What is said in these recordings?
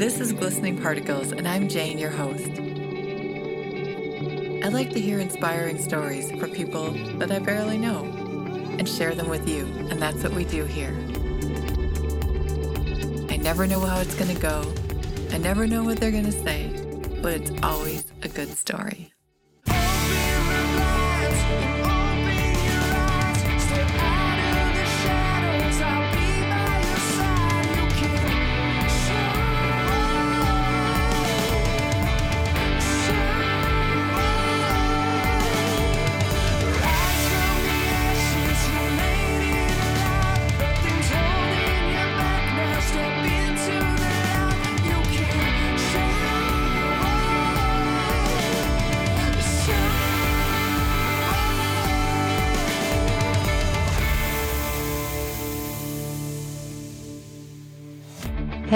This is Glistening Particles, and I'm Jane, your host. I like to hear inspiring stories for people that I barely know and share them with you, and that's what we do here. I never know how it's going to go, I never know what they're going to say, but it's always a good story.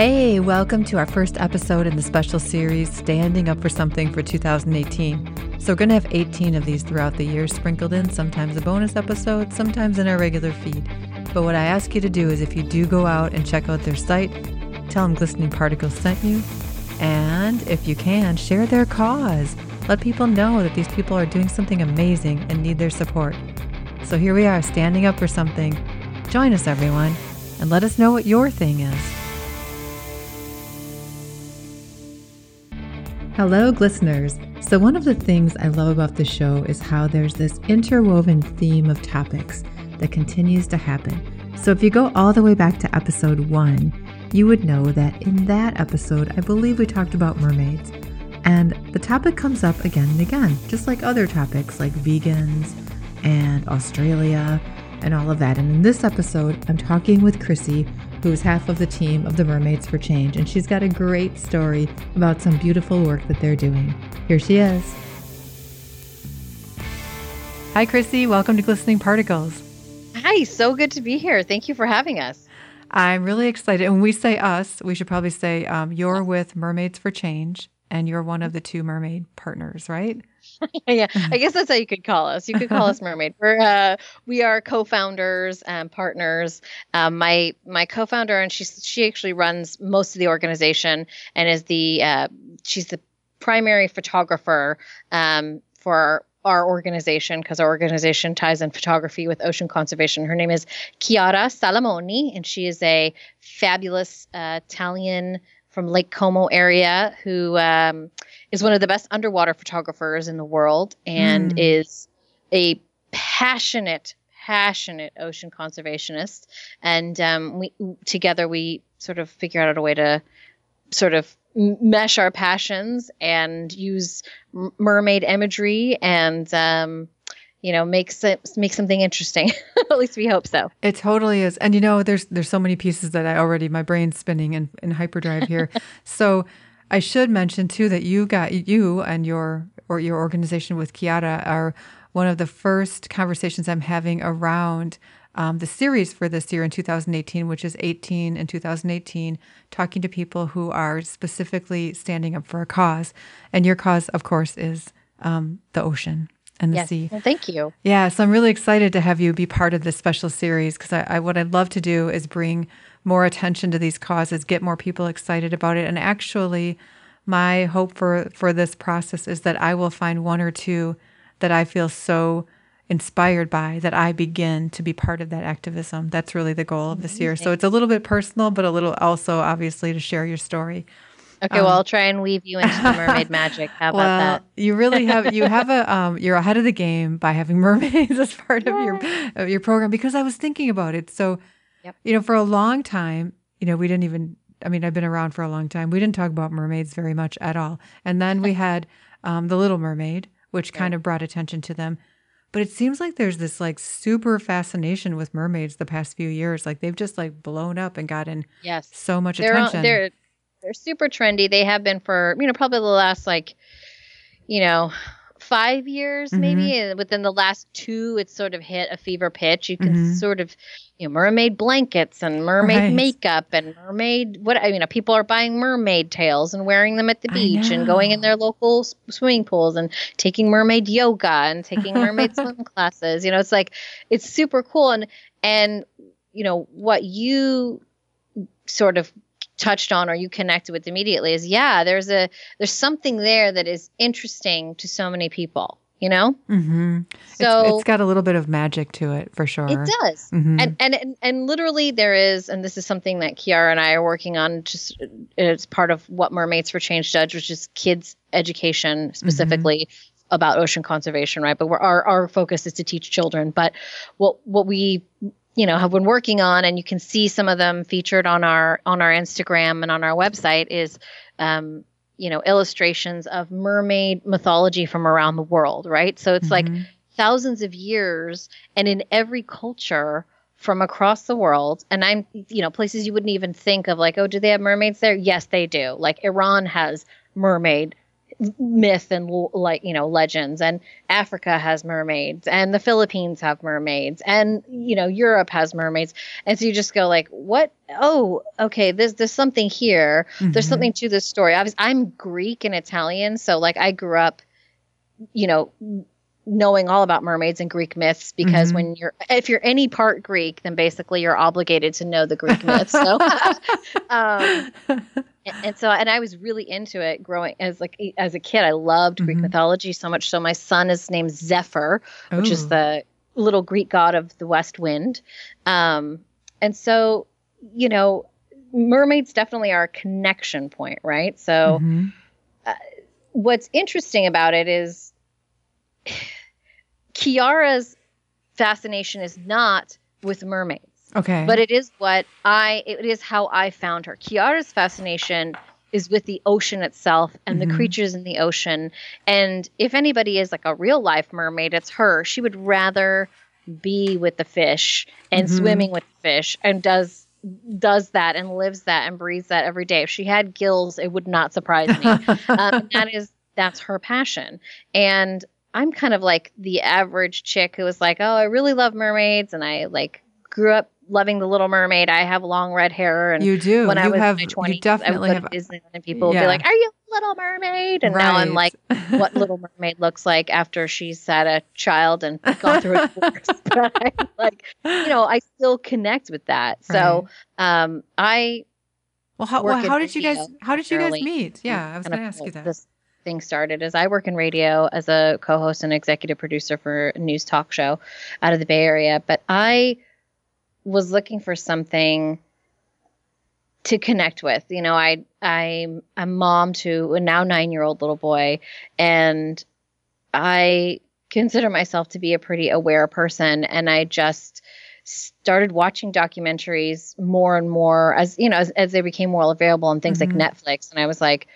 Hey, welcome to our first episode in the special series Standing Up for Something for 2018. So, we're going to have 18 of these throughout the year, sprinkled in, sometimes a bonus episode, sometimes in our regular feed. But what I ask you to do is if you do go out and check out their site, tell them Glistening Particles sent you. And if you can, share their cause. Let people know that these people are doing something amazing and need their support. So here we are, standing up for something. Join us, everyone, and let us know what your thing is. Hello, listeners. So, one of the things I love about the show is how there's this interwoven theme of topics that continues to happen. So, if you go all the way back to episode one, you would know that in that episode, I believe we talked about mermaids. And the topic comes up again and again, just like other topics like vegans and Australia and all of that. And in this episode, I'm talking with Chrissy who is half of the team of the Mermaids for Change, and she's got a great story about some beautiful work that they're doing. Here she is. Hi, Chrissy. Welcome to Glistening Particles. Hi, so good to be here. Thank you for having us. I'm really excited. And when we say us, we should probably say um, you're with Mermaids for Change, and you're one of the two mermaid partners, right? yeah, I guess that's how you could call us. You could call us Mermaid. We're uh, we are co-founders and partners. Um, my my co-founder and she she actually runs most of the organization and is the uh, she's the primary photographer um, for our, our organization because our organization ties in photography with ocean conservation. Her name is Chiara Salamoni, and she is a fabulous uh, Italian from Lake Como area who um, is one of the best underwater photographers in the world and mm. is a passionate passionate ocean conservationist. And um, we together we sort of figure out a way to sort of mesh our passions and use mermaid imagery and um, you know makes it make something interesting. At least we hope so. It totally is. And you know there's there's so many pieces that i already my brain's spinning in, in hyperdrive here. So I should mention too that you got you and your or your organization with Kiara are one of the first conversations I'm having around um, the series for this year in 2018, which is 18 in 2018, talking to people who are specifically standing up for a cause. And your cause, of course, is um, the ocean and the yes. sea. Well, thank you. Yeah, so I'm really excited to have you be part of this special series because I, I, what I'd love to do is bring more attention to these causes, get more people excited about it. And actually, my hope for, for this process is that I will find one or two that I feel so inspired by that I begin to be part of that activism. That's really the goal of this year. So it's a little bit personal, but a little also obviously to share your story. Okay, um, well, I'll try and weave you into the mermaid magic. How about well, that? you really have you have a um, you're ahead of the game by having mermaids as part of your of your program because I was thinking about it. So Yep. You know, for a long time, you know, we didn't even, I mean, I've been around for a long time. We didn't talk about mermaids very much at all. And then we had um, The Little Mermaid, which right. kind of brought attention to them. But it seems like there's this like super fascination with mermaids the past few years. Like they've just like blown up and gotten yes. so much they're attention. On, they're they're super trendy. They have been for, you know, probably the last like, you know, five years mm-hmm. maybe and within the last two it's sort of hit a fever pitch you can mm-hmm. sort of you know mermaid blankets and mermaid right. makeup and mermaid what i mean people are buying mermaid tails and wearing them at the beach and going in their local swimming pools and taking mermaid yoga and taking mermaid swim classes you know it's like it's super cool and and you know what you sort of touched on or you connected with immediately is yeah there's a there's something there that is interesting to so many people you know mm-hmm. so it's, it's got a little bit of magic to it for sure it does mm-hmm. and, and and and literally there is and this is something that kiara and i are working on just as part of what mermaids for change does which is kids education mm-hmm. specifically mm-hmm. about ocean conservation right but our our focus is to teach children but what what we you know have been working on and you can see some of them featured on our on our instagram and on our website is um, you know illustrations of mermaid mythology from around the world right? So it's mm-hmm. like thousands of years and in every culture from across the world and i'm you know places you wouldn't even think of like oh do they have mermaids there? Yes they do. Like iran has mermaid myth and like you know legends and africa has mermaids and the philippines have mermaids and you know europe has mermaids. And so you just go like what? Oh okay there's there's something here. Mm-hmm. there's something to this story. Obviously, i'm greek and italian so like i grew up you know knowing all about mermaids and Greek myths because mm-hmm. when you're if you're any part Greek, then basically you're obligated to know the Greek myths. So, um, and, and, so and I was really into it growing as like as a kid. I loved Greek mm-hmm. mythology so much. So my son is named Zephyr, Ooh. which is the little Greek god of the west wind. Um, and so you know, mermaids definitely are a connection point, right? So. Mm-hmm. Uh, what's interesting about it is Kiara's fascination is not with mermaids. Okay. But it is what I it is how I found her. Kiara's fascination is with the ocean itself and mm-hmm. the creatures in the ocean. And if anybody is like a real life mermaid, it's her. She would rather be with the fish and mm-hmm. swimming with the fish and does does that and lives that and breathes that every day. If she had gills, it would not surprise me. um, that is that's her passion. And I'm kind of like the average chick who was like, oh, I really love mermaids, and I like grew up loving the Little Mermaid. I have long red hair, and you do. When you I was have, in my 20s, you definitely I would go to Disneyland, and people yeah. would be like, "Are you Little Mermaid?" And right. now I'm like, "What Little Mermaid looks like after she's had a child and gone through a divorce." but I, like, you know, I still connect with that. So, right. um, I. Well, how, well, how did you guys? How did you guys meet? Yeah, I was going to ask you that. This, thing started is I work in radio as a co-host and executive producer for a news talk show out of the Bay Area, but I was looking for something to connect with. You know, I I'm a mom to a now 9-year-old little boy and I consider myself to be a pretty aware person and I just started watching documentaries more and more as you know as, as they became more available on things mm-hmm. like Netflix and I was like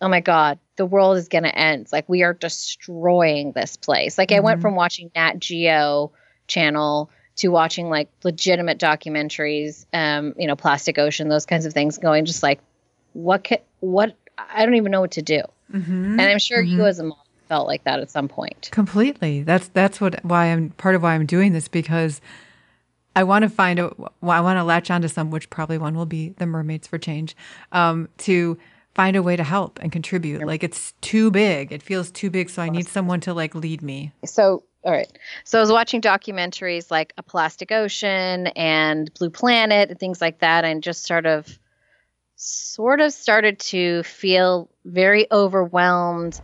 oh my god the world is going to end like we are destroying this place like mm-hmm. i went mm-hmm. from watching nat geo channel to watching like legitimate documentaries um you know plastic ocean those kinds of things going just like what ca- what i don't even know what to do mm-hmm. and i'm sure mm-hmm. you as a mom felt like that at some point completely that's that's what why i'm part of why i'm doing this because I want to find a, I want to latch onto some, which probably one will be the Mermaids for Change, um, to find a way to help and contribute. Like it's too big. It feels too big. So I need someone to like lead me. So, all right. So I was watching documentaries like A Plastic Ocean and Blue Planet and things like that. And just sort of, sort of started to feel very overwhelmed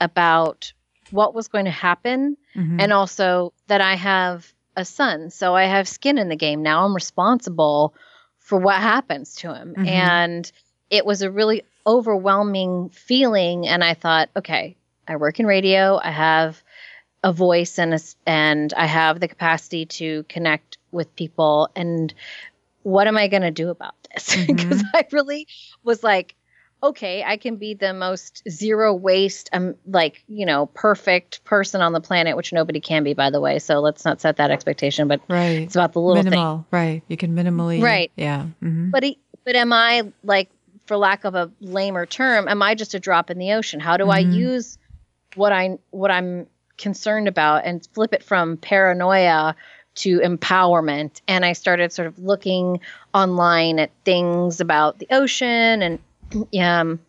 about what was going to happen. Mm-hmm. And also that I have a son. So I have skin in the game. Now I'm responsible for what happens to him. Mm-hmm. And it was a really overwhelming feeling and I thought, okay, I work in radio, I have a voice and a, and I have the capacity to connect with people and what am I going to do about this? Because mm-hmm. I really was like, okay, I can be the most zero waste, um, like you know, perfect person on the planet, which nobody can be, by the way. So let's not set that expectation. But right, it's about the little minimal, thing. right? You can minimally, right? Yeah, mm-hmm. but but am I like for lack of a lamer term, am I just a drop in the ocean? How do mm-hmm. I use what I what I'm concerned about and flip it from paranoia to empowerment? And I started sort of looking online at things about the ocean, and um,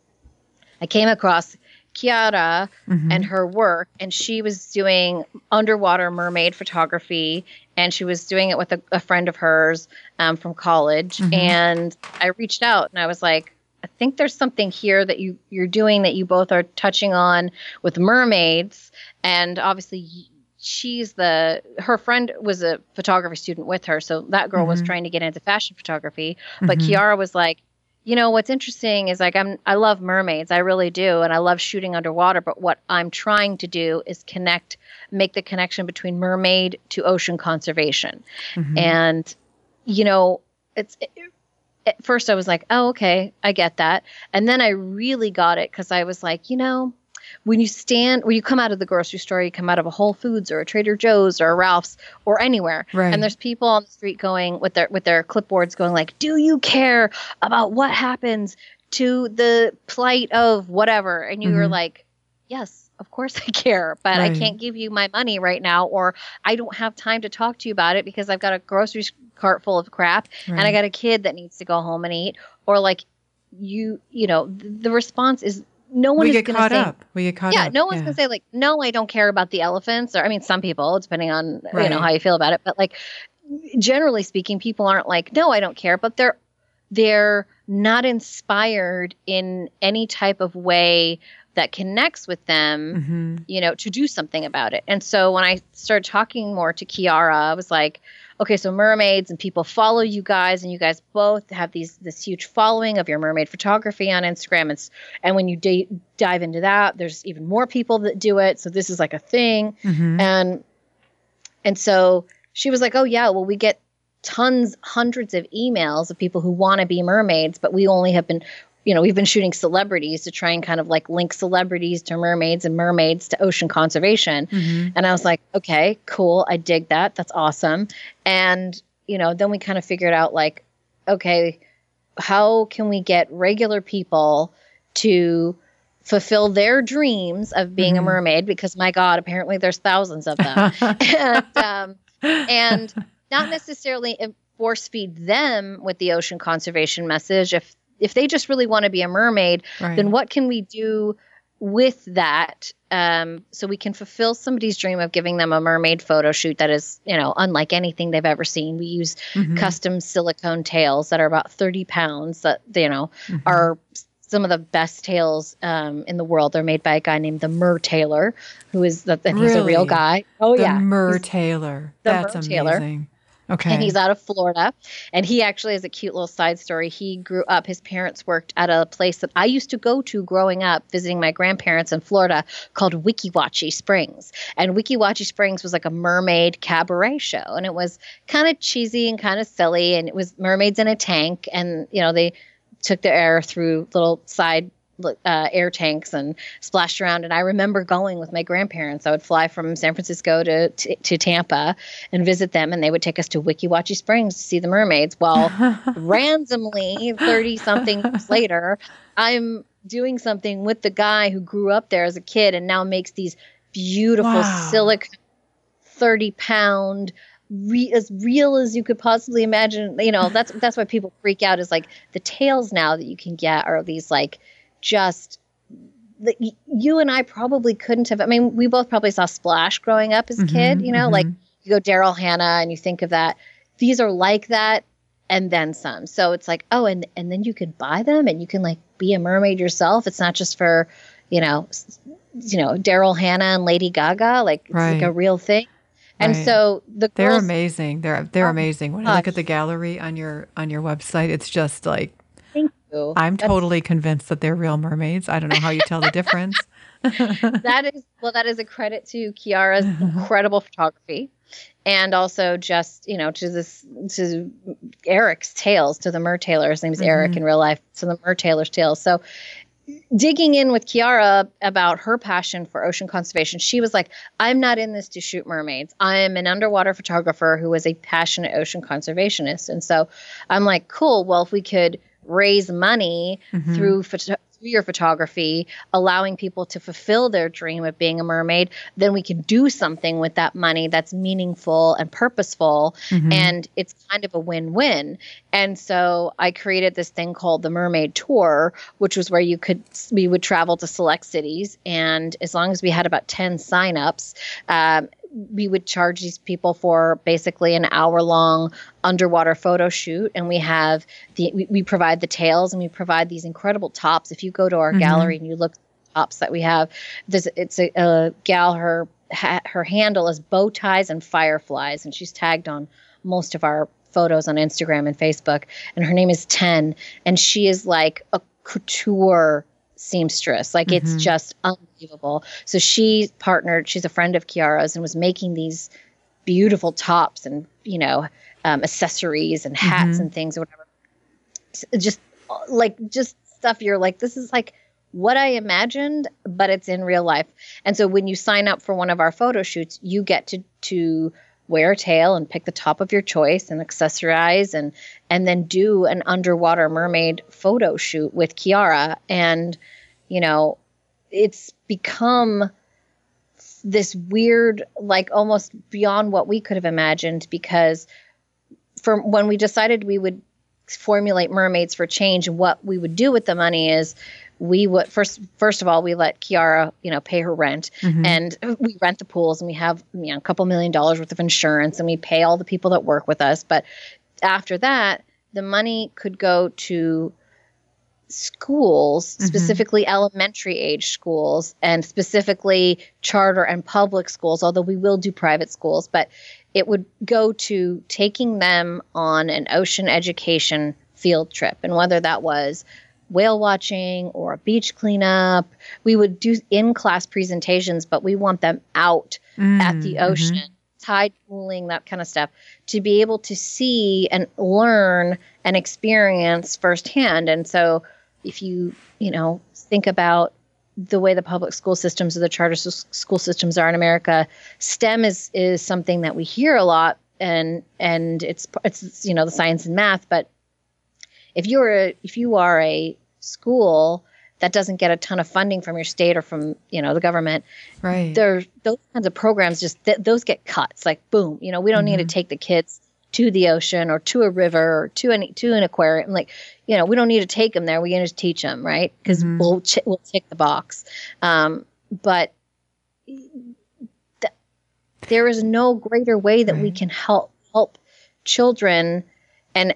I came across Kiara Mhm. and her work, and she was doing underwater mermaid photography, and she was doing it with a, a friend of hers um, from college. Mhm. And I reached out and I was like, I think there's something here that you you're doing that you both are touching on with mermaids, and obviously. She's the her friend was a photography student with her, so that girl was Mhm. trying to get into fashion photography. But Mhm. Kiara was like, you know what's interesting is like i'm i love mermaids i really do and i love shooting underwater but what i'm trying to do is connect make the connection between mermaid to ocean conservation Mhm. and you know it's at first i was like oh okay i get that and then i really got it because i was like you know when you stand when you come out of the grocery store you come out of a whole foods or a trader joe's or a ralph's or anywhere Right. and there's people on the street going with their with their clipboards going like do you care about what happens to the plight of whatever and you were Mhm. like yes of course i care but i can't give you my money right now or i don't have time to talk to you about it because i've got a grocery cart full of crap and i got a kid that needs to go home and eat or like you you know th- the response is no one we is get going to caught say up. We get caught yeah, up. no one's Yeah. gonna say like, no, I don't care about the elephants. Or I mean, some people, depending on you know how you feel about it. But like, generally speaking, people aren't like, no, I don't care. But they're they're not inspired in any type of way that connects with them Mhm. you know, to do something about it. And so when I started talking more to Kiara, I was like, okay, so mermaids and people follow you guys, and you guys both have these this huge following of your mermaid photography on Instagram. And, and when you da- dive into that, there's even more people that do it. So this is like a thing. Mhm. And and so she was like, "Oh yeah, well we get tons, hundreds of emails of people who want to be mermaids, but we only have been, you know, we've been shooting celebrities to try and kind of like link celebrities to mermaids and mermaids to ocean conservation." Mhm. And I was like, "Okay, cool. I dig that. That's awesome." And you know, then we kind of figured out like, okay, how can we get regular people to fulfill their dreams of being a Mhm. mermaid because my god apparently there's thousands of them and um, and not necessarily force feed them with the ocean conservation message if if they just really want to be a mermaid right. then what can we do with that um, so we can fulfill somebody's dream of giving them a mermaid photo shoot that is you know unlike anything they've ever seen we use Mhm. custom silicone tails that are about 30 pounds that you know Mhm. are some of the best tails um, in the world. They're made by a guy named the Mertailor, who is the, and he's a real guy. Oh the yeah, Mur He's- Taylor. the That's Mertailor. Okay. and he's out of Florida. And he actually has a cute little side story. He grew up, his parents worked at a place that I used to go to growing up, visiting my grandparents in Florida, called Weeki Wachee Springs. And Weeki Wachee Springs was like a mermaid cabaret show. And it was kind of cheesy and kind of silly. And it was mermaids in a tank. And, you know, they took their air through little side uh, air tanks and splashed around. And I remember going with my grandparents. I would fly from San Francisco to, to, to Tampa and visit them, and they would take us to Weeki Wachee Springs to see the mermaids. Well, randomly, 30 something years later, I'm doing something with the guy who grew up there as a kid and now makes these beautiful Wow. silicone 30 pound re- as real as you could possibly imagine you know that's that's why people freak out is like the tails now that you can get are these like just that you and I probably couldn't have I mean we both probably saw Splash growing up as a kid Mhm, you know like mhm. you go Daryl Hannah and you think of that these are like that and then some so it's like oh and and then you could buy them and you can like be a mermaid yourself it's not just for you know you know Daryl Hannah and Lady Gaga like it's like a real thing and Right. so the They're amazing. They're they're Oh, amazing. When I look at the gallery on your on your website, it's just like I'm totally convinced that they're real mermaids. I don't know how you tell the difference. that is well that is a credit to Kiara's incredible photography and also just you know to this to Eric's tales to the Mertailor his name's Eric Mhm. in real life to the Mertailor's tales so digging in with Kiara about her passion for ocean conservation she was like I'm not in this to shoot mermaids I am an underwater photographer who is a passionate ocean conservationist and so I'm like cool well if we could raise money Mhm. through photo- through your photography, allowing people to fulfill their dream of being a mermaid, then we can do something with that money that's meaningful and purposeful. Mm-hmm. And it's kind of a win win. And so I created this thing called the Mermaid Tour, which was where you could, we would travel to select cities. And as long as we had about 10 signups, um, we would charge these people for basically an hour long underwater photo shoot and we have the we, we, provide the tails and we provide these incredible tops if you go to our mm-hmm. gallery and you look tops that we have there's it's a, a gal her ha, her handle is bow ties and fireflies and she's tagged on most of our photos on Instagram and Facebook and her name is 10 and she is like a couture seamstress. Like mm-hmm. it's just unbelievable. So she partnered, she's a friend of Kiara's and was making these beautiful tops and, you know, um, accessories and hats mm-hmm. and things or whatever. Just like, just stuff you're like, this is like what I imagined, but it's in real life. And so when you sign up for one of our photo shoots, you get to, to, wear a tail and pick the top of your choice and accessorize and and then do an underwater mermaid photo shoot with Kiara. And you know it's become this weird like almost beyond what we could have imagined because from when we decided we would formulate mermaids for change and what we would do with the money is we would first first of all we let Kiara you know pay her rent mm-hmm. and we rent the pools and we have you know a couple million dollars worth of insurance and we pay all the people that work with us but after that the money could go to schools mm-hmm. specifically elementary age schools and specifically charter and public schools although we will do private schools but it would go to taking them on an ocean education field trip and whether that was whale watching or a beach cleanup. We would do in class presentations, but we want them out mm, at the mm-hmm. ocean, mm-hmm. tide pooling, that kind of stuff, to be able to see and learn and experience firsthand. And so if you, you know, think about the way the public school systems or the charter school systems are in America, STEM is is something that we hear a lot and and it's it's you know the science and math, but if you're a, if you are a school that doesn't get a ton of funding from your state or from you know the government right there those kinds of programs just th- those get cuts like boom you know we don't mm-hmm. need to mm-hmm. take the kids to the ocean or to a river or to an to an aquarium like you know we don't need to take them there we can just teach them right because mm-hmm. we'll ch- we'll tick the box um, but th- there is no greater way that right. we can help help children and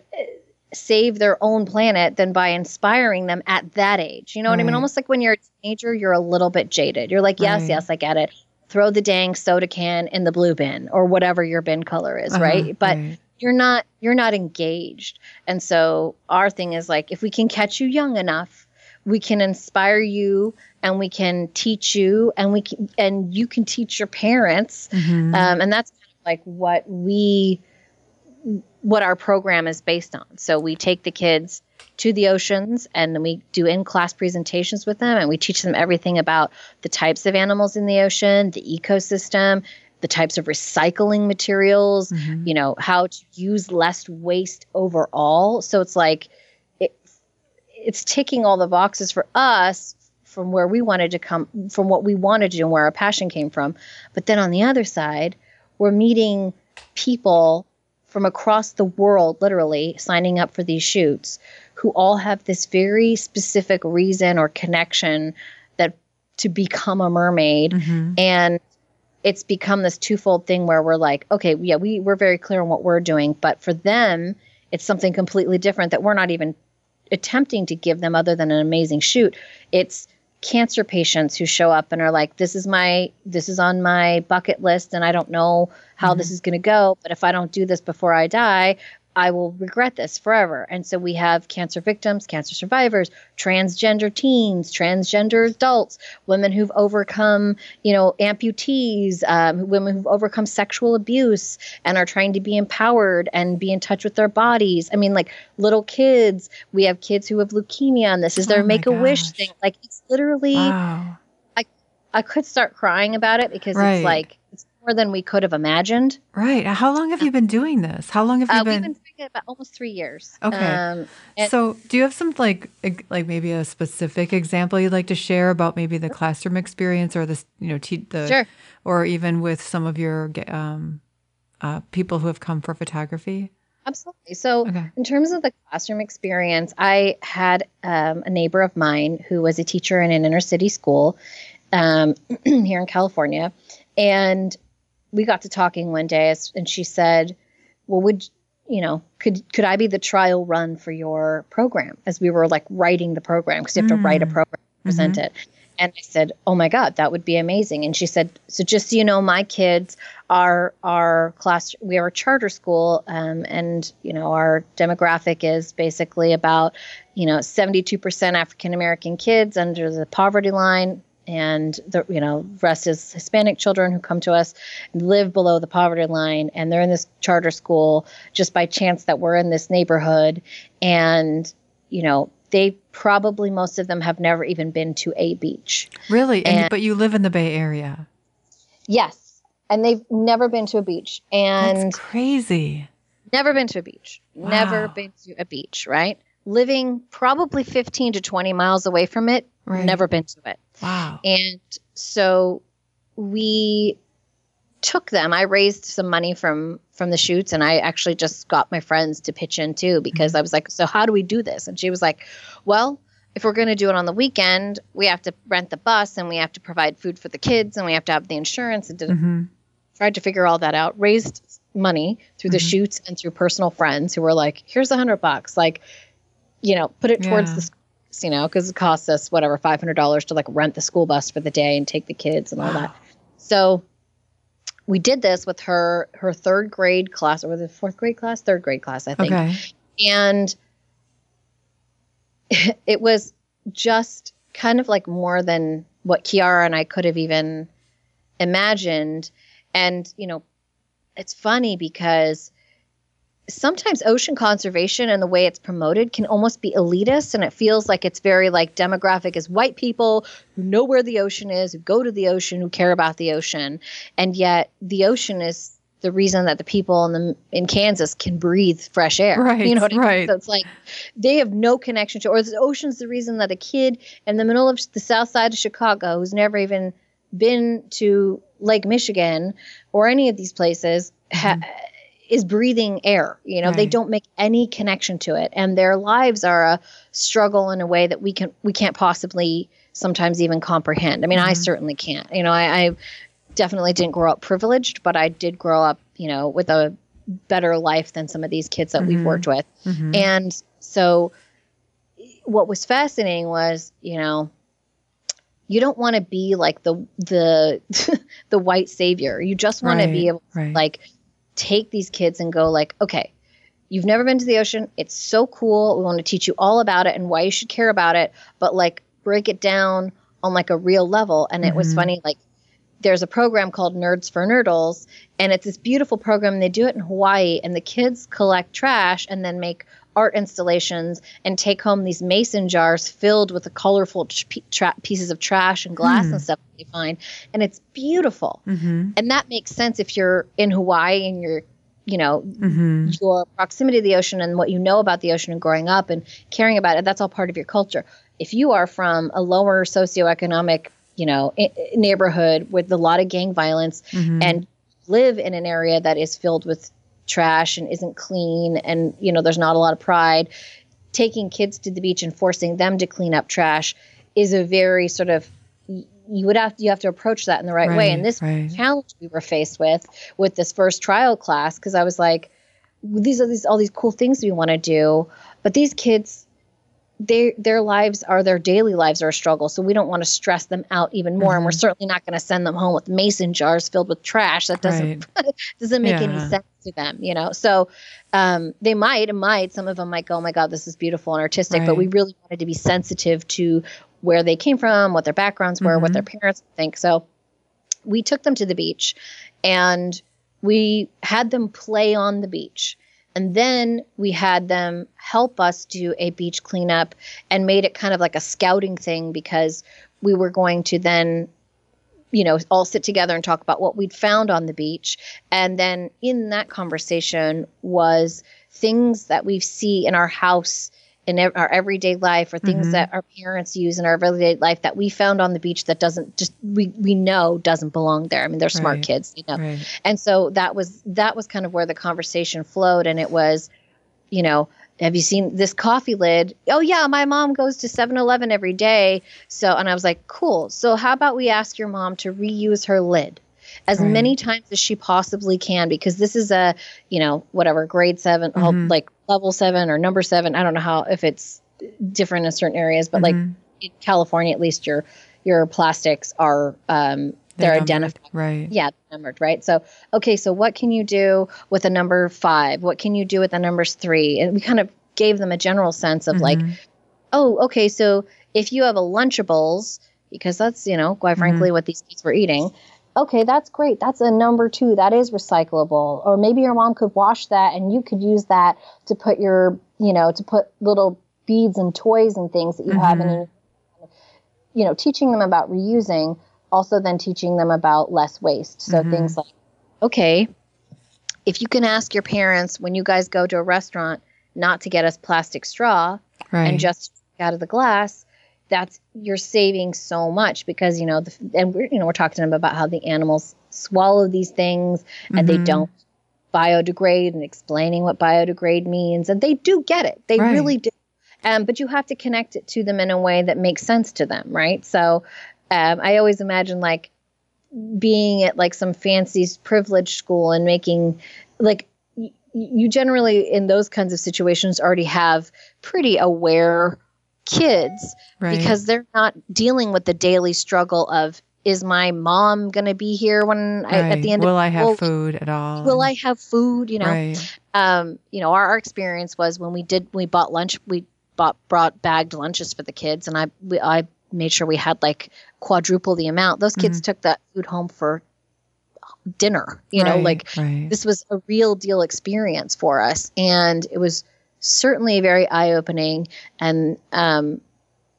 save their own planet than by inspiring them at that age. You know right. what I mean? Almost like when you're a teenager, you're a little bit jaded. You're like, yes, right. yes, I get it. Throw the dang soda can in the blue bin or whatever your bin color is, uh-huh, right? But right. you're not you're not engaged. And so our thing is like if we can catch you young enough, we can inspire you and we can teach you and we can and you can teach your parents. Mm-hmm. Um, and that's kind of like what we what our program is based on. So we take the kids to the oceans and then we do in class presentations with them and we teach them everything about the types of animals in the ocean, the ecosystem, the types of recycling materials, mm-hmm. you know, how to use less waste overall. So it's like it, it's ticking all the boxes for us from where we wanted to come from what we wanted to do and where our passion came from. But then on the other side, we're meeting people from across the world, literally signing up for these shoots, who all have this very specific reason or connection that to become a mermaid. Mm-hmm. And it's become this twofold thing where we're like, okay, yeah, we, we're very clear on what we're doing, but for them, it's something completely different that we're not even attempting to give them other than an amazing shoot. It's cancer patients who show up and are like this is my this is on my bucket list and I don't know how mm-hmm. this is going to go but if I don't do this before I die I will regret this forever. And so we have cancer victims, cancer survivors, transgender teens, transgender adults, women who've overcome, you know, amputees, um, women who've overcome sexual abuse and are trying to be empowered and be in touch with their bodies. I mean, like little kids. We have kids who have leukemia, and this is their oh make a wish thing. Like it's literally, wow. I I could start crying about it because right. it's like it's more than we could have imagined. Right. How long have you been doing this? How long have you Uh, been? we've been doing it about almost three years. Okay. Um, so, do you have some like like maybe a specific example you'd like to share about maybe the classroom experience or this you know te- the Sure. or even with some of your um, uh, people who have come for photography? Absolutely. So, Okay. in terms of the classroom experience, I had um, a neighbor of mine who was a teacher in an inner city school um, here in California. And we got to talking one day, and she said, Well, would you know, could could I be the trial run for your program as we were like writing the program because you have to write a Mm. program, present it. And I said, "Oh my God, that would be amazing." And she said, "So just so you know, my kids are our class. We are a charter school, um, and you know our demographic is basically about you know seventy-two percent African American kids under the poverty line." And the you know rest is Hispanic children who come to us live below the poverty line, and they're in this charter school just by chance that we're in this neighborhood, and you know they probably most of them have never even been to a beach. Really? And, And- but you live in the Bay Area. Yes. And they've never been to a beach and That's crazy. never been to a beach. Never been to a beach, right? Living probably 15 to 20 miles away from it, Right. never been to it. Wow. And so we took them. I raised some money from from the shoots and I actually just got my friends to pitch in too because I was like, "So how do we do this?" And she was like, "Well, if we're going to do it on the weekend, we have to rent the bus and we have to provide food for the kids and we have to have the insurance and did hmm tried to figure all that out, raised money through the Mhm. shoots and through personal friends who were like, here's a hundred bucks. Like, you know, put it towards Yeah. the, you know, because it costs us whatever, $500 to like rent the school bus for the day and take the kids and all that. So we did this with her, her third grade class or was it fourth grade class? Third grade class, I think Okay. and it was just kind of like more than what Kiara and I could have even imagined. And, you know, it's funny because sometimes ocean conservation and the way it's promoted can almost be elitist and it feels like it's very like demographic as white people who know where the ocean is, who go to the ocean, who care about the ocean. And yet the ocean is the reason that the people in the in Kansas can breathe fresh air. Right, You know what I mean? right. So it's like they have no connection to or the ocean's the reason that a kid in the middle of the south side of Chicago who's never even been to Lake Michigan or any of these places ha- mm-hmm. Is breathing air. You know, they Mm-hmm. Don't make any connection to it, and their lives are a struggle in a way that we can we can't possibly sometimes even comprehend. I mean, I Mhm. certainly can't. You know, I, I definitely didn't grow up privileged, but I did grow up, you know, with a better life than some of these kids that we've Mhm. worked with. Mhm. And so what was fascinating was, you know, you don't want to be like the the the white savior. You just want to be able to right. like take these kids and go like, okay, you've never been to the ocean. It's so cool. We want to teach you all about it and why you should care about it, but like break it down on like a real level. And it was Mhm. funny like there's a program called Nerds for Nurdles, and it's this beautiful program. They do it in Hawaii, and the kids collect trash and then make art installations and take home these mason jars filled with the colorful tr- tra- pieces of trash and glass Hmm. and stuff that they find. And it's beautiful. Mhm. And that makes sense if you're in Hawaii and you're, you know, Mhm. your proximity to the ocean and what you know about the ocean and growing up and caring about it, that's all part of your culture. If you are from a lower socioeconomic, you know, i- neighborhood with a lot of gang violence Mhm. and live in an area that is filled with trash and isn't clean and, you know, there's not a lot of pride, taking kids to the beach and forcing them to clean up trash is a very sort of you would have you have to approach that in the right, way and this right. challenge we were faced with with this first trial class because I was like, these are these all these cool things we want to do, but these kids, their their lives are their daily lives are a struggle, so we don't want to stress them out even more, and we're Mhm. certainly not going to send them home with mason jars filled with trash. That doesn't doesn't make any sense to them, you know. So um, they might, it might, some of them might go, "Oh my God, this is beautiful and artistic," but we really wanted to be sensitive to where they came from, what their backgrounds were, what Mhm. their parents think. So we took them to the beach and we had them play on the beach. And then we had them help us do a beach cleanup and made it kind of like a scouting thing because we were going to then you know, all sit together and talk about what we'd found on the beach. And then in that conversation was things that we see in our house in our everyday life or things Mhm. that our parents use in our everyday life that we found on the beach that doesn't just we we know doesn't belong there. I mean, they're smart Right. kids, you know. Right. And so that was that was kind of where the conversation flowed and it was, you know, have you seen this coffee lid? Oh yeah, my mom goes to 7-Eleven every day. So and I was like, "Cool. So how about we ask your mom to reuse her lid?" As Right. many times as she possibly can because this is a, you know, whatever, grade 7, oh, Mhm. like level 7 or number 7, I don't know how if it's different in certain areas, but like Mhm. in California at least your your plastics are um they're, numbered. identified Right. yeah numbered right so okay so what can you do with a number five what can you do with the numbers three and we kind of gave them a general sense of like Mhm. oh okay so if you have a lunchables because that's you know quite frankly what these kids were eating okay that's great that's a number two that is recyclable or maybe your mom could wash that and you could use that to put your you know to put little beads and toys and things that you have in Mhm. you know teaching them about reusing also then teaching them about less waste so Mhm. things like okay if you can ask your parents when you guys go to a restaurant not to get us plastic straw Right. and just out of the glass that's you're saving so much because you know the, and we're you know we're talking to them about how the animals swallow these things and they Mhm. don't biodegrade and explaining what biodegrade means and they do get it they Right. really do um, but you have to connect it to them in a way that makes sense to them right so um, i always imagine like being at like some fancy privileged school and making like y- you generally in those kinds of situations already have pretty aware kids right. because they're not dealing with the daily struggle of is my mom going to be here when I, at Right. the end will of I have will- food at all? will I have food you know Right. um you know our, our experience was when we did we bought lunch we bought brought bagged lunches for the kids and I we, I made sure we had like quadruple the amount those kids Mm-hmm. took that food home for dinner you know like right. this was a real deal experience for us and it was certainly very eye-opening and um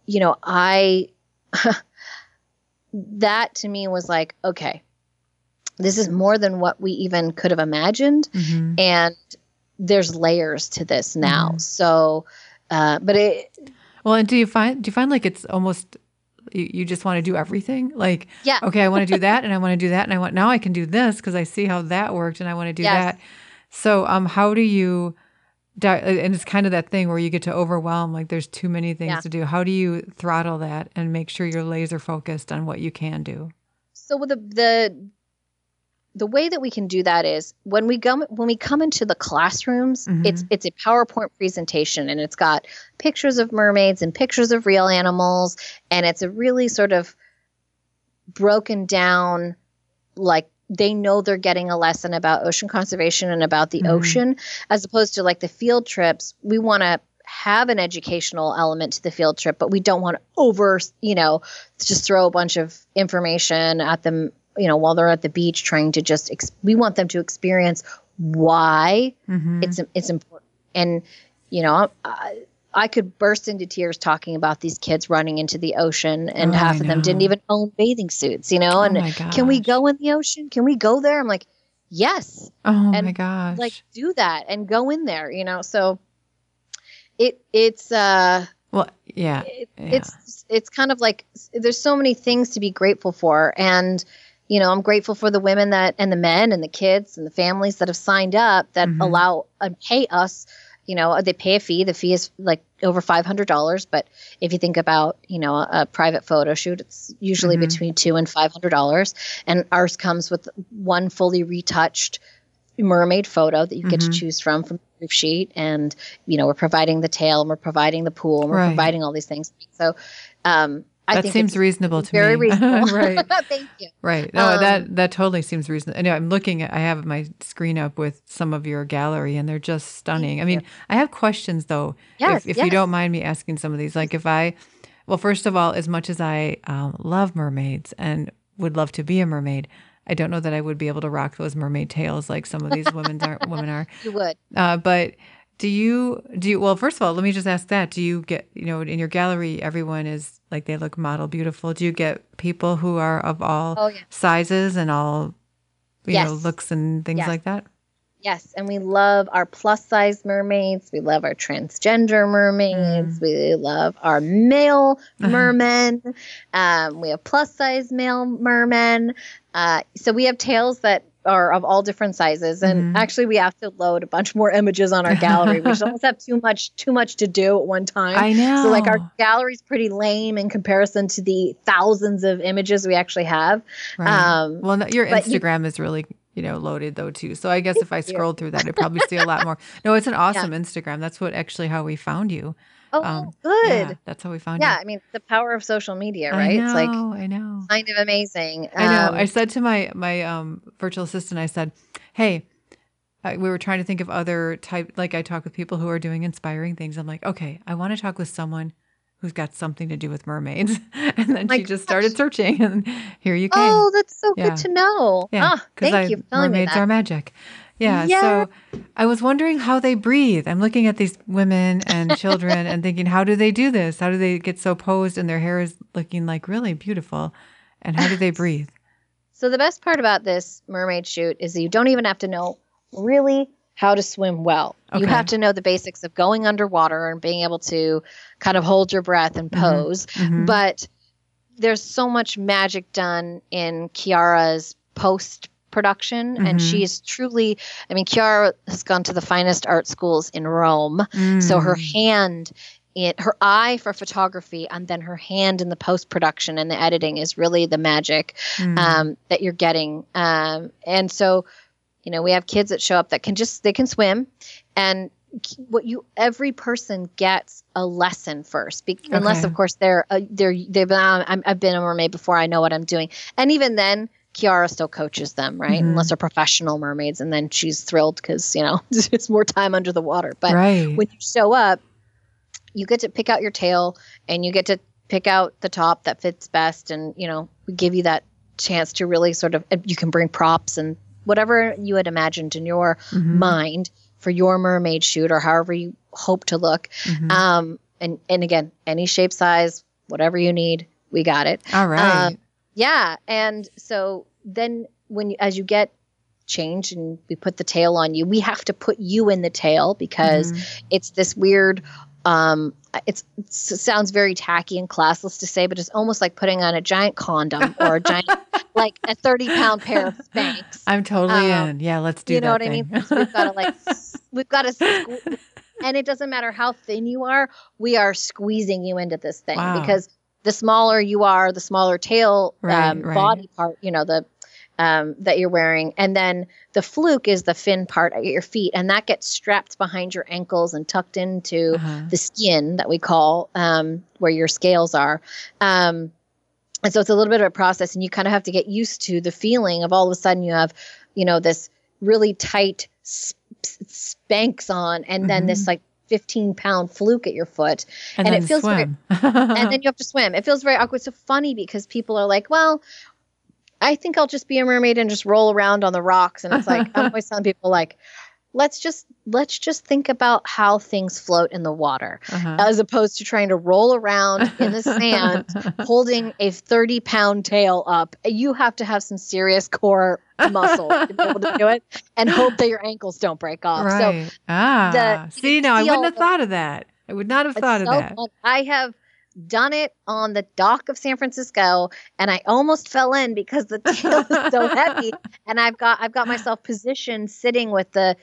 you know i that to me was like okay this is more than what we even could have imagined Mhm. and there's layers to this now Mhm. so uh but it Well, and do you find do you find like it's almost you, you just want to do everything? Like, yeah okay, I want to do that, and I want to do that, and I want now I can do this because I see how that worked, and I want to do Yes. that. So, um, how do you? And it's kind of that thing where you get to overwhelm, like there's too many things Yeah. to do. How do you throttle that and make sure you're laser focused on what you can do? so the the the way that we can do that is when we go when we come into the classrooms Mhm. it's it's a powerpoint presentation and it's got pictures of mermaids and pictures of real animals and it's a really sort of broken down like they know they're getting a lesson about ocean conservation and about the Mhm. ocean as opposed to like the field trips we want to have an educational element to the field trip but we don't want to over you know just throw a bunch of information at them you know while they're at the beach trying to just ex- we want them to experience why Mhm. it's it's important and you know I, I could burst into tears talking about these kids running into the ocean and Oh, half of them didn't even own bathing suits you know? Oh and my can we go in the ocean? Can we go there? I'm like yes. Oh and, my gosh! like do that and go in there you know? So it it's uh well, yeah, it, yeah. it's it's kind of like there's so many things to be grateful for. And you know i'm grateful for the women that and the men and the kids and the families that have signed up that Mhm. allow and pay us you know they pay a fee the fee is like over $500 but if you think about you know a, a private photo shoot it's usually Mhm. between two and $500 and ours comes with one fully retouched mermaid photo that you get to Mhm. choose from from the proof sheet and you know we're providing the tail and we're providing the pool and we're Right. providing all these things so um i that seems reasonable to very me. Very reasonable right. thank you Right. No, Um, that that totally seems reasonable. I know I'm looking at I have my screen up with some of your gallery and they're just stunning. I mean, I have questions though. Yes, if if you don't mind me asking some of these. Like if I well, first of all, as much as I um, love mermaids and would love to be a mermaid, I don't know that I would be able to rock those mermaid tails like some of these women are women are. you would Uh, but Do you do you well first of all, let me just ask that. Do you get you know, in your gallery everyone is like they look model beautiful. Do you get people who are of all Oh, yeah. sizes and all you know, looks and things Yes. like that? Yes, and we love our plus size mermaids. We love our transgender mermaids. We love our male mermen. Um, we have plus size male mermen. Uh, so we have tails that are of all different sizes. And Mhm. actually, we have to load a bunch more images on our gallery. we just almost have too much too much to do at one time. I know. So like our gallery's pretty lame in comparison to the thousands of images we actually have. Right. Um, well, no, your but you- Instagram is really, you know, loaded though too. So I guess if I scrolled through that, I'd probably see a lot more. No, it's an awesome Instagram. That's what actually how we found you. Oh, Um, good. Yeah, that's how we found it. Yeah. I mean the power of social media, right? It's like know, I know. kind of amazing. I know. Um, I said to my my um, virtual assistant, I said, "Hey, I, we were trying to think of other type. Like I talk with people who are doing inspiring things. I'm like, okay, I want to talk with someone who's got something to do with mermaids. And then My she just started searching, and here you came. oh, that's so Yeah. good to know. yeah, Ah, thank I, you for telling me mermaids are magic. Yeah, Yeah. So I was wondering how they breathe. I'm looking at these women and children and thinking, how do they do this? How do they get so posed and their hair is looking like really beautiful? And how do they breathe? So the best part about this mermaid shoot is that you don't even have to know really how to swim well. Okay. You have to know the basics of going underwater and being able to kind of hold your breath and Mhm. pose. Mhm. But there's so much magic done in Kiara's post production and Mhm. she is truly I mean Kiara has gone to the finest art schools in Rome. So her Mm. hand in her eye for photography and then her hand in the post production and the editing is really the magic Mm. um, that you're getting. Um, and so, you know, we have kids that show up that can just they can swim, and what you every person gets a lesson first, be, unless of course they're uh, they're they've been uh, I'm, I've been a mermaid before I know what I'm doing, and even then. Kiara still coaches them, right? Mhm. Unless they're professional mermaids, and then she's thrilled because you know it's more time under the water. But right. when you show up, you get to pick out your tail and you get to pick out the top that fits best. And, you know, we give you that chance to really sort of, you can bring props and whatever you had imagined in your Mhm. mind for your mermaid shoot or however you hope to look. Mhm. Um, and, and again, any shape, size, whatever you need, we got it. All right. um, Yeah, and so then when you, as you get changed and we put the tail on you, we have to put you in the tail because Mhm. it's this weird. Um, it's, it sounds very tacky and classless to say, but it's almost like putting on a giant condom or a giant, like a thirty pound pair of Spanx. I'm totally um, in. Yeah, let's do that. you know what I mean? We've got to like, we've got to, sque- and it doesn't matter how thin you are, we are squeezing you into this thing Wow. because the smaller you are, the smaller tail Right, um, right. body part, you know, the um, that you're wearing, and then the fluke is the fin part at your feet, and that gets strapped behind your ankles and tucked into Uh-huh. the skin that we call um, where your scales are. Um, and so it's a little bit of a process, and you kind of have to get used to the feeling of all of a sudden you have, you know, this really tight sp- Spanx on, and then this Mhm. like 15 pound fluke at your foot, and, and it feels very- and then you have to swim. It feels very awkward. So funny because people are like, well, I think I'll just be a mermaid and just roll around on the rocks. And it's like I'm always telling people like, let's just let's just think about how things float in the water, Uh-huh. as opposed to trying to roll around in the sand holding a 30 pound tail up. You have to have some serious core muscle to be able to do it and hope that your ankles don't break off. So right. ah, the- see, now I wouldn't have thought of that. I would not have thought it's of that. fun. I have done it on the dock of San Francisco and I almost fell in because the tail is so heavy and I've got I've got myself positioned sitting with the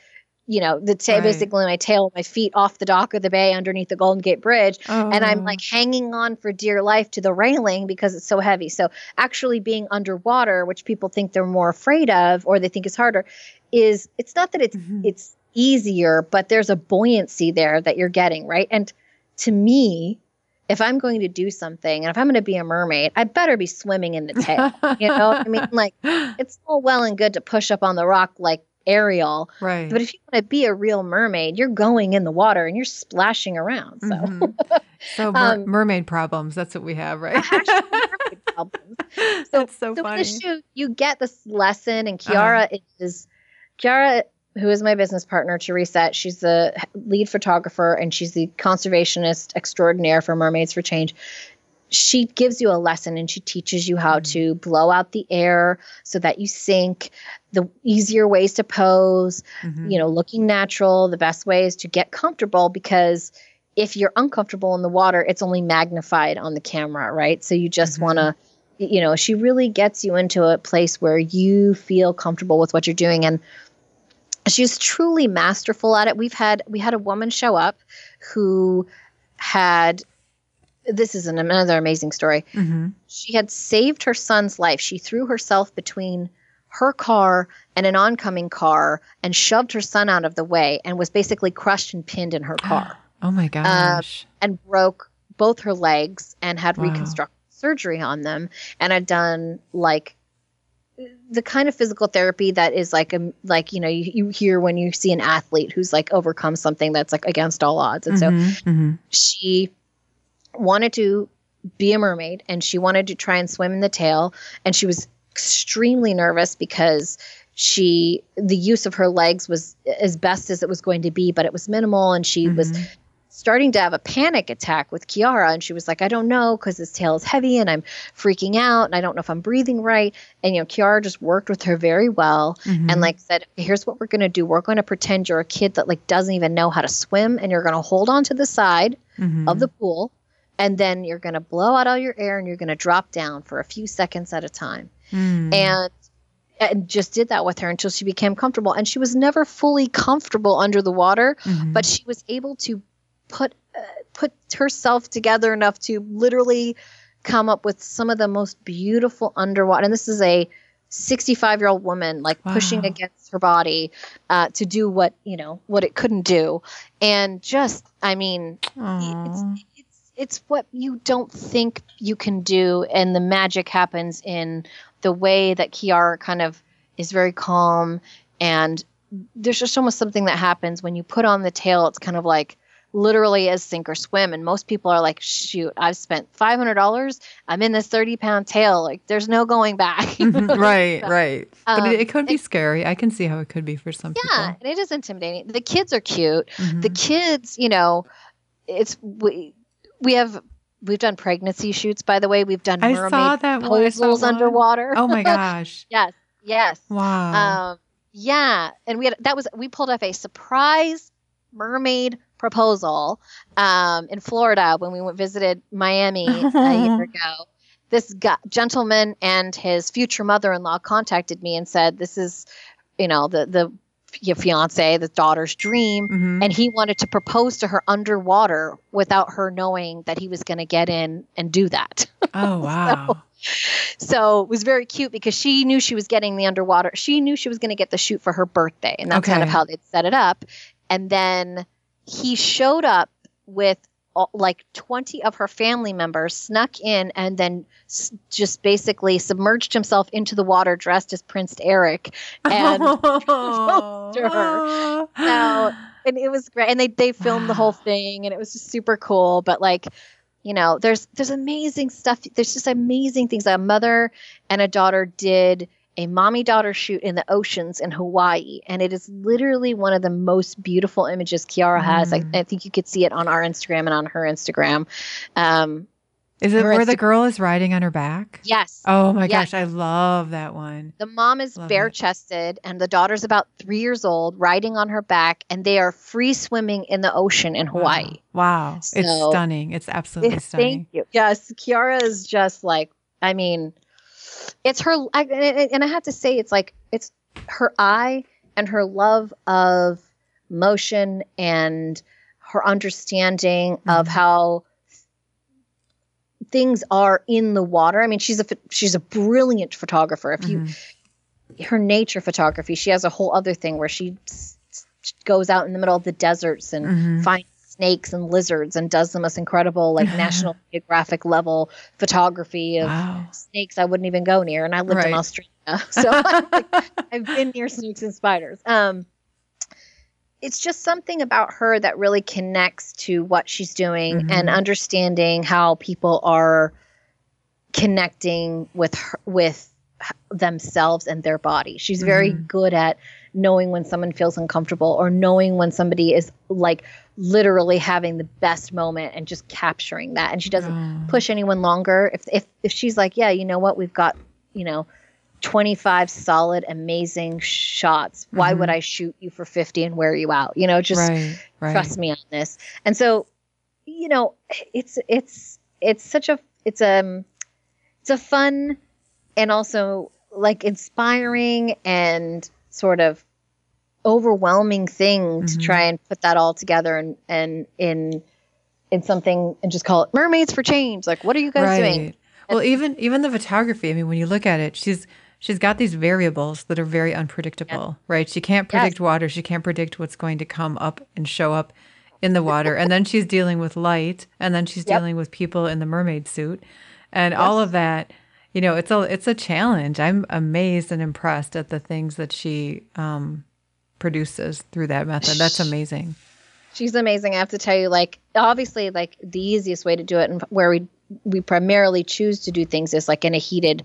you know the tail Right. basically my tail my feet off the dock of the bay underneath the Golden Gate Bridge and I'm Oh. like hanging on for dear life to the railing because it's so heavy. So actually being underwater, which people think they're more afraid of or they think is harder, is it's not that it's Mhm. it's easier, but there's a buoyancy there that you're getting, right? And to me, if I'm going to do something and if I'm going to be a mermaid, I better be swimming in the tail. you know, I mean, like it's all well and good to push up on the rock like Ariel, right. but if you want to be a real mermaid, you're going in the water and you're splashing around. So. Mhm. so mer- Um, mermaid problems. That's what we have, right? Mermaid. That's so so funny. the shoot, you get this lesson, and Kiara is Kiara who is my business partner, Teresa. She's the lead photographer and she's the conservationist extraordinaire for Mermaids for Change. She gives you a lesson and she teaches you how mm-hmm. to blow out the air so that you sink, the easier ways to pose, mm-hmm. you know, looking natural, the best ways to get comfortable because if you're uncomfortable in the water, it's only magnified on the camera, right? So you just mm-hmm. want to you know, she really gets you into a place where you feel comfortable with what you're doing and she's truly masterful at it. We've had we had a woman show up who had this is an, another amazing story. Mm-hmm. She had saved her son's life. She threw herself between her car and an oncoming car and shoved her son out of the way and was basically crushed and pinned in her car. oh my gosh. Uh, and broke both her legs and had wow. reconstructive surgery on them and had done like the kind of physical therapy that is like a um, like you know you, you hear when you see an athlete who's like overcome something that's like against all odds and mm-hmm, so mm-hmm. she wanted to be a mermaid and she wanted to try and swim in the tail and she was extremely nervous because she the use of her legs was as best as it was going to be but it was minimal and she mm-hmm. was starting to have a panic attack with Kiara. And she was like, I don't know because his tail is heavy and I'm freaking out and I don't know if I'm breathing right. And, you know, Kiara just worked with her very well mm-hmm. and like said, here's what we're going to do. We're going to pretend you're a kid that like doesn't even know how to swim and you're going to hold on to the side mm-hmm. of the pool. And then you're going to blow out all your air and you're going to drop down for a few seconds at a time. Mm. And and just did that with her until she became comfortable. And she was never fully comfortable under the water, mm-hmm. but she was able to put uh, put herself together enough to literally come up with some of the most beautiful underwater and this is a 65 year old woman like wow. pushing against her body uh, to do what you know what it couldn't do and just i mean it's, it's it's what you don't think you can do and the magic happens in the way that kiara kind of is very calm and there's just almost something that happens when you put on the tail it's kind of like literally as sink or swim. And most people are like, shoot, I've spent $500. I'm in this 30 pound tail. Like there's no going back. Mm-hmm. right, so, right. But um, it, it, could be it, scary. I can see how it could be for some yeah, people. Yeah, and it is intimidating. The kids are cute. Mm-hmm. The kids, you know, it's, we, we have we've done pregnancy shoots by the way. We've done I mermaid saw that proposals underwater. Oh my gosh. Yes yes. Wow. Um, yeah and we had that was we pulled off a surprise mermaid proposal um, in Florida when we went visited Miami a year ago. This guy, gentleman and his future mother-in-law contacted me and said, "This is, you know, the the your fiance, the daughter's dream, mm-hmm. and he wanted to propose to her underwater without her knowing that he was going to get in and do that. Oh wow! so, so, it was very cute because she knew she was getting the underwater. She knew she was going to get the shoot for her birthday, and that's okay. kind of how they'd set it up. And then he showed up with like 20 of her family members snuck in and then s- just basically submerged himself into the water dressed as Prince Eric and oh. her. So, and it was great. And they, they filmed wow. the whole thing and it was just super cool. But like, you know, there's there's amazing stuff. There's just amazing things. That a mother and a daughter did a mommy daughter shoot in the oceans in Hawaii. And it is literally one of the most beautiful images Kiara has. Mm. I, I, think you could see it on our Instagram and on her Instagram. Um, is it where Insta- the girl is riding on her back? Yes. Oh my yes. gosh, I love that one. The mom is bare chested and the daughter's about three years old, riding on her back, and they are free swimming in the ocean in Hawaii. Wow. wow. So, it's stunning. It's absolutely stunning. Thank you. Yes. Kiara is just like, I mean, it's her I, and i have to say it's like it's her eye and her love of motion and her understanding mm-hmm. of how things are in the water i mean she's a she's a brilliant photographer if you mm-hmm. her nature photography she has a whole other thing where she goes out in the middle of the deserts and mm-hmm. finds snakes and lizards and does the most incredible like national geographic level photography of wow. snakes i wouldn't even go near and i lived right. in australia so like, i've been near snakes and spiders um, it's just something about her that really connects to what she's doing mm-hmm. and understanding how people are connecting with her with themselves and their body. She's very mm-hmm. good at knowing when someone feels uncomfortable or knowing when somebody is like literally having the best moment and just capturing that and she doesn't oh. push anyone longer if if if she's like yeah you know what we've got you know 25 solid amazing shots why mm-hmm. would i shoot you for 50 and wear you out you know just right, right. trust me on this and so you know it's it's it's such a it's a um, it's a fun and also like inspiring and sort of overwhelming thing mm-hmm. to try and put that all together and and in in something and just call it mermaids for change like what are you guys right. doing well even even the photography i mean when you look at it she's she's got these variables that are very unpredictable yeah. right she can't predict yes. water she can't predict what's going to come up and show up in the water and then she's dealing with light and then she's yep. dealing with people in the mermaid suit and yes. all of that you know it's a it's a challenge i'm amazed and impressed at the things that she um, produces through that method that's amazing she's amazing i have to tell you like obviously like the easiest way to do it and where we we primarily choose to do things is like in a heated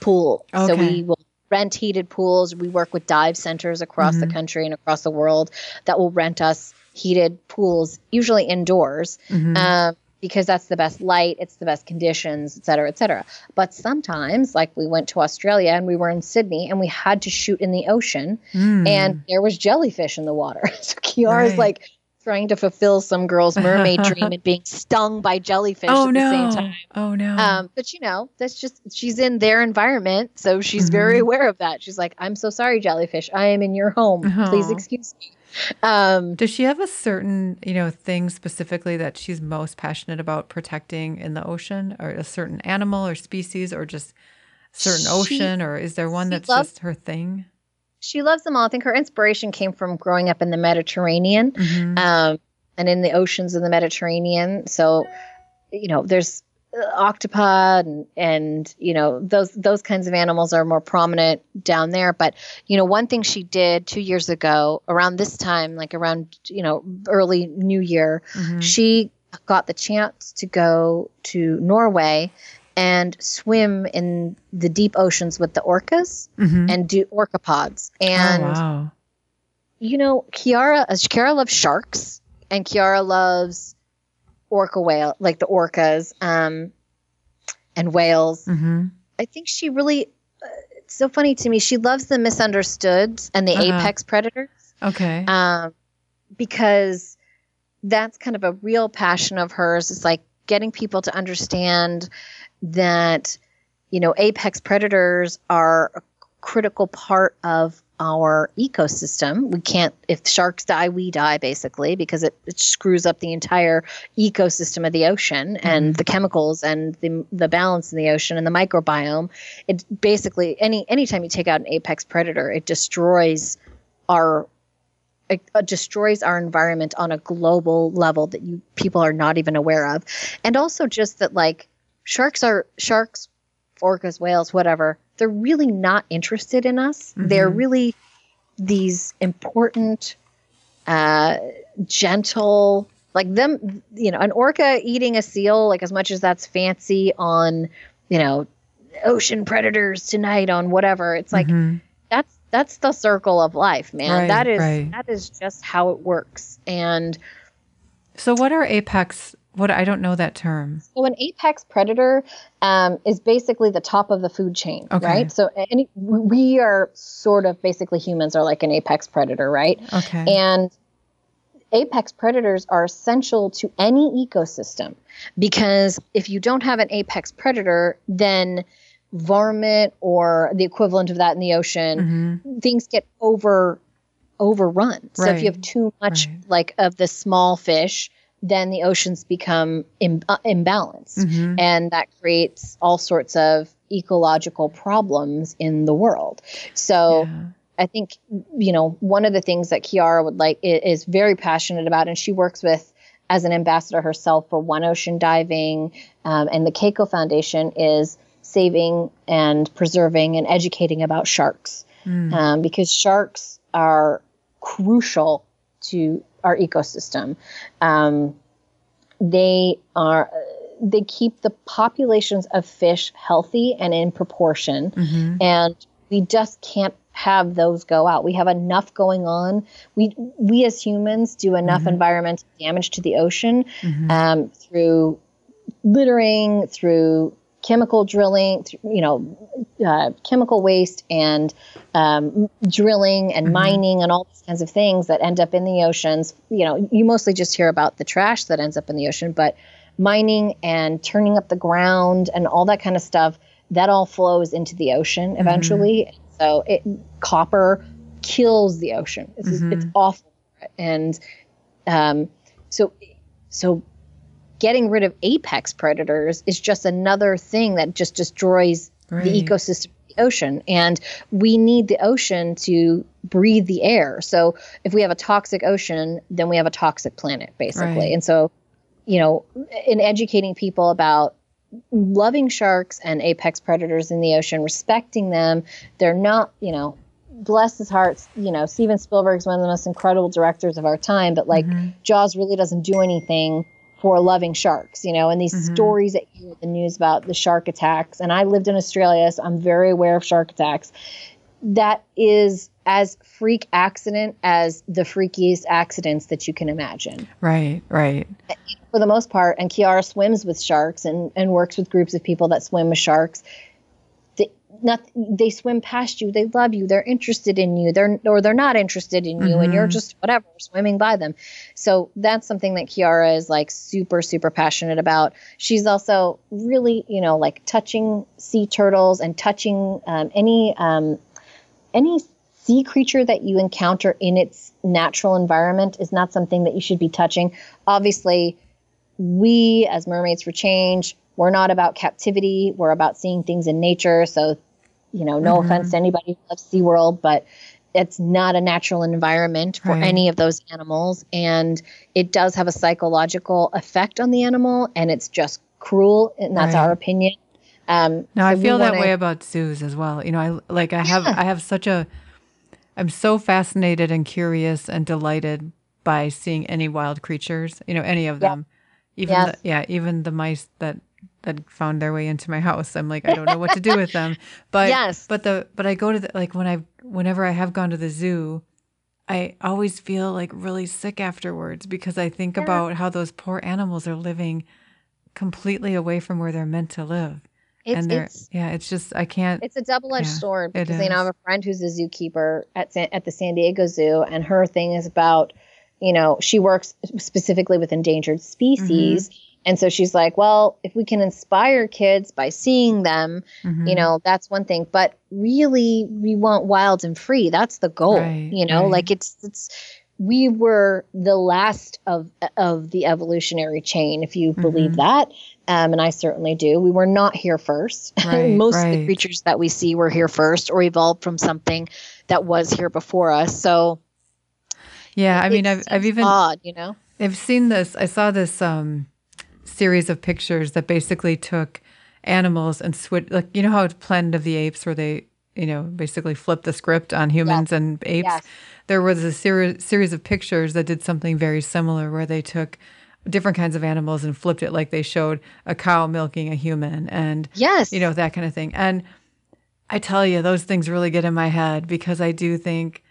pool okay. so we will rent heated pools we work with dive centers across mm-hmm. the country and across the world that will rent us heated pools usually indoors mm-hmm. um, because that's the best light, it's the best conditions, et cetera, et cetera. But sometimes, like we went to Australia and we were in Sydney and we had to shoot in the ocean mm. and there was jellyfish in the water. so Kiara's right. like trying to fulfill some girl's mermaid dream and being stung by jellyfish oh, at no. the same time. Oh no. Um, but you know, that's just she's in their environment, so she's mm-hmm. very aware of that. She's like, I'm so sorry, jellyfish. I am in your home. Please excuse me. Um, Does she have a certain, you know, thing specifically that she's most passionate about protecting in the ocean, or a certain animal or species, or just certain she, ocean, or is there one that's loves, just her thing? She loves them all. I think her inspiration came from growing up in the Mediterranean, mm-hmm. um, and in the oceans of the Mediterranean. So, you know, there's octopod and, and you know those those kinds of animals are more prominent down there but you know one thing she did 2 years ago around this time like around you know early new year mm-hmm. she got the chance to go to Norway and swim in the deep oceans with the orcas mm-hmm. and do orca pods oh, and oh, wow. you know Kiara uh, Kiara loves sharks and Kiara loves orca whale, like the orcas, um, and whales. Mm-hmm. I think she really. Uh, it's so funny to me. She loves the misunderstood and the uh-huh. apex predators. Okay. Um, because that's kind of a real passion of hers. It's like getting people to understand that you know apex predators are a critical part of our ecosystem. We can't, if sharks die, we die basically because it, it screws up the entire ecosystem of the ocean mm-hmm. and the chemicals and the, the balance in the ocean and the microbiome. It basically, any anytime you take out an apex predator, it destroys our it, uh, destroys our environment on a global level that you people are not even aware of and also just that like sharks are sharks orcas whales whatever they're really not interested in us. Mm-hmm. They're really these important, uh, gentle, like them, you know, an orca eating a seal, like as much as that's fancy on, you know, ocean predators tonight on whatever. It's like mm-hmm. that's that's the circle of life, man. Right, that is right. that is just how it works. And so what are apex what I don't know that term. So an apex predator um, is basically the top of the food chain, okay. right? So any we are sort of basically humans are like an apex predator, right? Okay. And apex predators are essential to any ecosystem because if you don't have an apex predator, then varmint or the equivalent of that in the ocean, mm-hmm. things get over overrun. So if you have too much right. like of the small fish, then the oceans become Im- uh, imbalanced. Mm-hmm. And that creates all sorts of ecological problems in the world. So yeah. I think, you know, one of the things that Kiara would like is very passionate about, and she works with as an ambassador herself for One Ocean Diving, um, and the Keiko Foundation is saving and preserving and educating about sharks mm. um, because sharks are crucial to our ecosystem. Um, they are they keep the populations of fish healthy and in proportion. Mm-hmm. And we just can't have those go out. We have enough going on. We we as humans do enough mm-hmm. environmental damage to the ocean mm-hmm. um, through littering, through chemical drilling, you know, uh, chemical waste and um, drilling and mm-hmm. mining and all these kinds of things that end up in the oceans. You know, you mostly just hear about the trash that ends up in the ocean, but mining and turning up the ground and all that kind of stuff that all flows into the ocean mm-hmm. eventually. Mm-hmm. So it copper kills the ocean. It's, mm-hmm. it's awful, and um, so so getting rid of apex predators is just another thing that just destroys right. the ecosystem the ocean. And we need the ocean to breathe the air. So if we have a toxic ocean, then we have a toxic planet, basically. Right. And so, you know, in educating people about loving sharks and apex predators in the ocean, respecting them. They're not, you know, bless his heart, you know, Steven Spielberg's one of the most incredible directors of our time, but like mm-hmm. Jaws really doesn't do anything for loving sharks, you know, and these mm-hmm. stories that you hear the news about the shark attacks. And I lived in Australia, so I'm very aware of shark attacks. That is as freak accident as the freakiest accidents that you can imagine. Right, right. For the most part, and Kiara swims with sharks and, and works with groups of people that swim with sharks. They, not, they swim past you. They love you. They're interested in you. They're or they're not interested in you, mm-hmm. and you're mm-hmm. just whatever swimming by them. So that's something that Kiara is like super super passionate about. She's also really you know like touching sea turtles and touching um, any um, any sea creature that you encounter in its natural environment is not something that you should be touching. Obviously, we as Mermaids for Change, we're not about captivity. We're about seeing things in nature. So, you know, no mm-hmm. offense to anybody who loves SeaWorld, but it's not a natural environment for right. any of those animals. And it does have a psychological effect on the animal, and it's just cruel. And that's right. our opinion. Um, no, so I feel that way about zoos as well. You know, I like I have yeah. I have such a I'm so fascinated and curious and delighted by seeing any wild creatures, you know, any of them. Even yes. the, yeah, even the mice that that found their way into my house. I'm like, I don't know what to do with them. But yes. but the but I go to the like when I whenever I have gone to the zoo, I always feel like really sick afterwards because I think yeah. about how those poor animals are living completely away from where they're meant to live. It's, and they're, it's, yeah, it's just I can't. It's a double edged yeah, sword because you know I have a friend who's a zookeeper at San, at the San Diego Zoo, and her thing is about, you know, she works specifically with endangered species, mm-hmm. And so she's like, well, if we can inspire kids by seeing them, mm-hmm. you know, that's one thing. But really, we want wild and free. That's the goal. Right, you know, right. like it's it's we were the last of of the evolutionary chain, if you mm-hmm. believe that um, and I certainly do. We were not here first. Right, Most of the creatures that we see were here first or evolved from something that was here before us. So, yeah, I mean, I've, I've even odd, you know, I've seen this. I saw this um, series of pictures that basically took animals and switch, like you know how it's Planet of the Apes, where they, you know, basically flipped the script on humans yes. and apes. Yes. There was a series series of pictures that did something very similar, where they took different kinds of animals and flipped it like they showed a cow milking a human and yes you know that kind of thing and i tell you those things really get in my head because i do think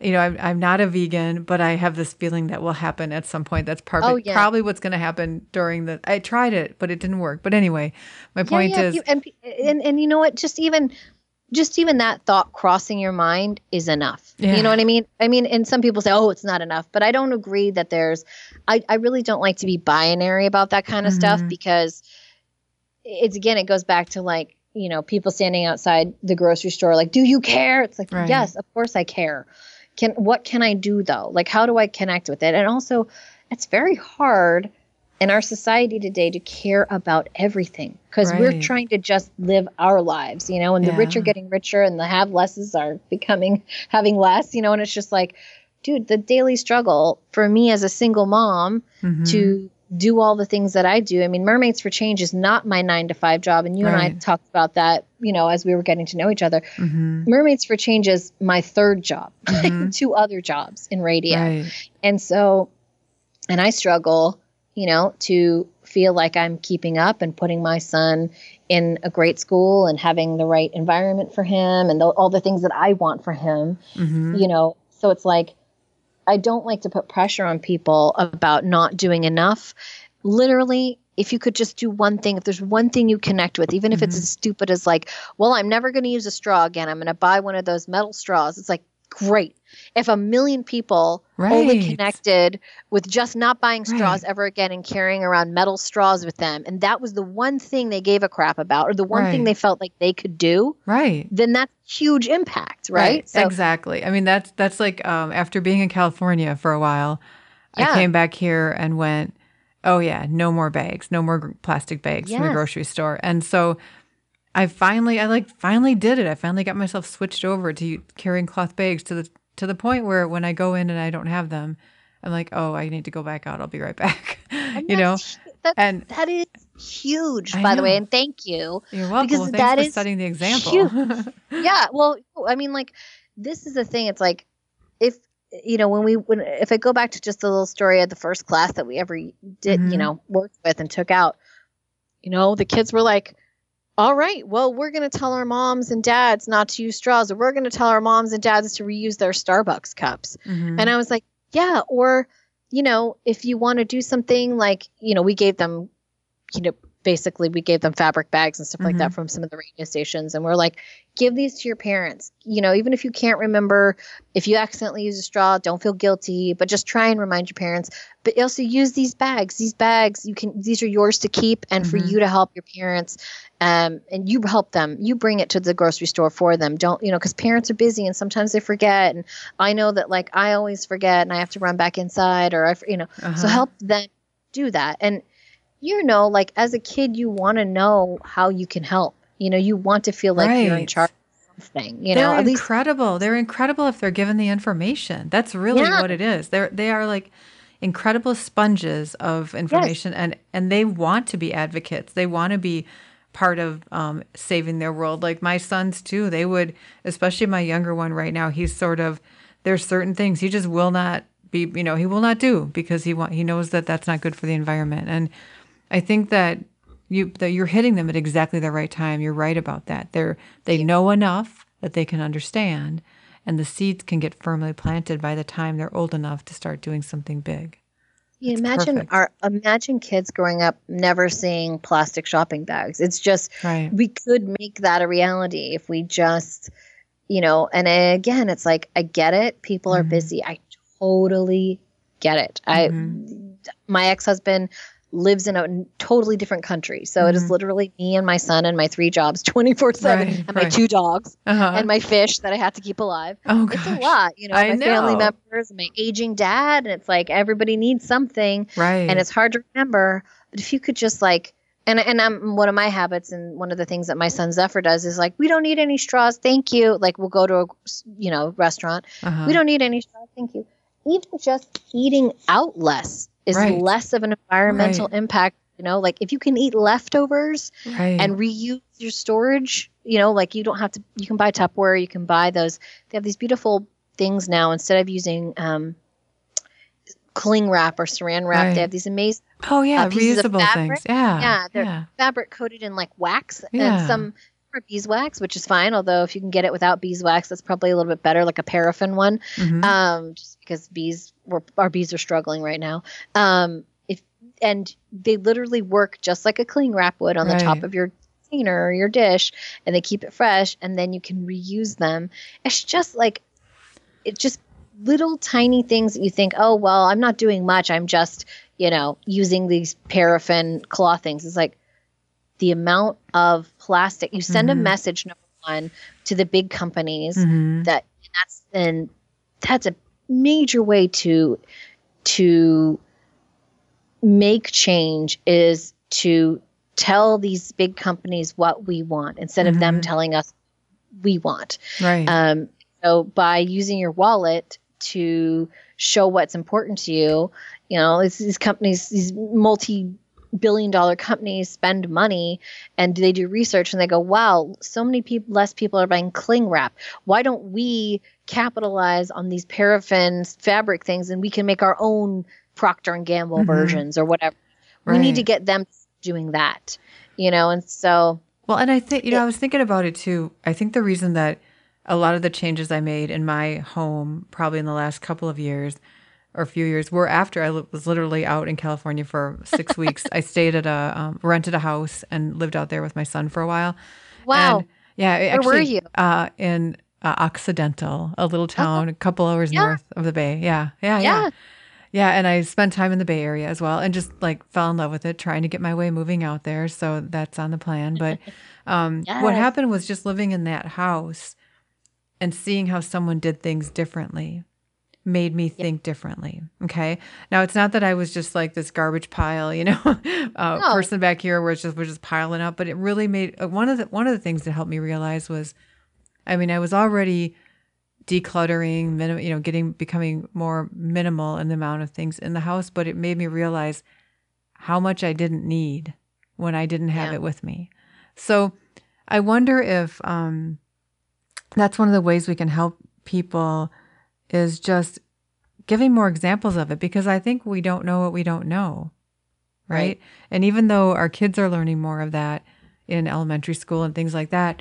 you know i'm, I'm not a vegan but i have this feeling that will happen at some point that's probably oh, yeah. probably what's going to happen during the i tried it but it didn't work but anyway my point yeah, is and, and and you know what just even just even that thought crossing your mind is enough. You know what I mean? I mean, and some people say, oh, it's not enough, but I don't agree that there's, I, I really don't like to be binary about that kind of mm-hmm. stuff because it's again, it goes back to like, you know, people standing outside the grocery store, like, do you care? It's like, right. yes, of course I care. Can, what can I do though? Like, how do I connect with it? And also, it's very hard in our society today to care about everything because right. we're trying to just live our lives, you know, and yeah. the rich are getting richer and the have lesses are becoming having less, you know, and it's just like, dude, the daily struggle for me as a single mom mm-hmm. to do all the things that I do. I mean, Mermaids for Change is not my nine to five job. And you right. and I talked about that, you know, as we were getting to know each other. Mm-hmm. Mermaids for Change is my third job, mm-hmm. two other jobs in radio. Right. And so, and I struggle you know, to feel like I'm keeping up and putting my son in a great school and having the right environment for him and all the things that I want for him, mm-hmm. you know. So it's like, I don't like to put pressure on people about not doing enough. Literally, if you could just do one thing, if there's one thing you connect with, even if mm-hmm. it's as stupid as like, well, I'm never going to use a straw again. I'm going to buy one of those metal straws. It's like, great. If a million people right. only connected with just not buying straws right. ever again and carrying around metal straws with them, and that was the one thing they gave a crap about, or the one right. thing they felt like they could do, right? Then that's huge impact, right? So, exactly. I mean, that's that's like um, after being in California for a while, yeah. I came back here and went, oh yeah, no more bags, no more plastic bags yes. from the grocery store, and so I finally, I like finally did it. I finally got myself switched over to carrying cloth bags to the to the point where when I go in and I don't have them, I'm like, oh, I need to go back out. I'll be right back. you know, that's, and that is huge, by know. the way, and thank you. You're welcome. Because well, that is setting the example. yeah. Well, I mean, like this is the thing. It's like if you know when we when if I go back to just the little story of the first class that we ever did, mm-hmm. you know, worked with and took out. You know, the kids were like all right, well, we're going to tell our moms and dads not to use straws, or we're going to tell our moms and dads to reuse their Starbucks cups. Mm-hmm. And I was like, yeah, or, you know, if you want to do something like, you know, we gave them, you know, basically we gave them fabric bags and stuff mm-hmm. like that mm-hmm. from some of the radio stations and we're like give these to your parents you know even if you can't remember if you accidentally use a straw don't feel guilty but just try and remind your parents but also use these bags these bags you can these are yours to keep and mm-hmm. for you to help your parents um, and you help them you bring it to the grocery store for them don't you know because parents are busy and sometimes they forget and i know that like i always forget and i have to run back inside or i you know uh-huh. so help them do that and you know, like as a kid, you want to know how you can help. You know, you want to feel like right. you're in charge of something. You know, they're know, at incredible. Least- they're incredible if they're given the information. That's really yeah. what it is. They're they are like incredible sponges of information, yes. and and they want to be advocates. They want to be part of um, saving their world. Like my sons too. They would, especially my younger one right now. He's sort of there's certain things he just will not be. You know, he will not do because he want he knows that that's not good for the environment and I think that you that you're hitting them at exactly the right time. You're right about that. They're they know enough that they can understand and the seeds can get firmly planted by the time they're old enough to start doing something big. You imagine perfect. our imagine kids growing up never seeing plastic shopping bags. It's just right. we could make that a reality if we just you know, and again, it's like I get it. People mm-hmm. are busy. I totally get it. Mm-hmm. I my ex-husband lives in a totally different country. So mm-hmm. it is mm-hmm. literally me and my son and my three jobs 24 right, 7 and my two dogs uh-huh. and my fish that I have to keep alive. Oh, gosh. It's a lot, you know, I my know. family members and my aging dad. And it's like everybody needs something. Right. And it's hard to remember. But if you could just like, and and I'm one of my habits, and one of the things that my son Zephyr does is like, we don't need any straws, thank you. Like we'll go to a you know restaurant, uh-huh. we don't need any straws, thank you. Even just eating out less is right. less of an environmental right. impact you know like if you can eat leftovers right. and reuse your storage you know like you don't have to you can buy tupperware you can buy those they have these beautiful things now instead of using um, cling wrap or saran wrap right. they have these amazing oh yeah uh, reusable things yeah yeah they're yeah. fabric coated in like wax yeah. and some are beeswax which is fine although if you can get it without beeswax that's probably a little bit better like a paraffin one mm-hmm. um, just because bees were our bees are struggling right now. Um, if and they literally work just like a cling wrap would on right. the top of your container or your dish, and they keep it fresh, and then you can reuse them. It's just like it's just little tiny things that you think, oh well, I'm not doing much. I'm just you know using these paraffin cloth things. It's like the amount of plastic you send mm-hmm. a message number one to the big companies mm-hmm. that and that's and that's a major way to to make change is to tell these big companies what we want instead mm-hmm. of them mm-hmm. telling us we want. Right. Um, so by using your wallet to show what's important to you, you know, these companies, these multi billion dollar companies spend money and they do research and they go, wow, so many people, less people are buying cling wrap. Why don't we capitalize on these paraffin fabric things and we can make our own Procter and Gamble mm-hmm. versions or whatever. We need to get them doing that, you know. And so, Well, and I think, you know, I was thinking about it too. I think the reason that a lot of the changes I made in my home, probably in the last couple of years or a few years, were after I was literally out in California for six weeks. I stayed at a, um, rented a house and lived out there with my son for a while. wow, And, yeah. it Where were you? Uh, in uh, Occidental, a little town a couple hours Yeah. north of the Bay. Yeah. Yeah. yeah, Yeah. Yeah, and I spent time in the Bay Area as well, and just like fell in love with it, trying to get my way moving out there. So that's on the plan. But um, what happened was just living in that house and seeing how someone did things differently made me think differently. Okay, now it's not that I was just like this garbage pile, you know, uh, No. person back here where it's just we're just piling up, but it really made uh, one of the one of the things that helped me realize was, I mean, I was already decluttering, minim, you know, getting becoming more minimal in the amount of things in the house, but it made me realize how much I didn't need when I didn't have Yeah. it with me. So I wonder if um, that's one of the ways we can help people is just giving more examples of it because I think we don't know what we don't know. Right? Right. And even though our kids are learning more of that in elementary school and things like that,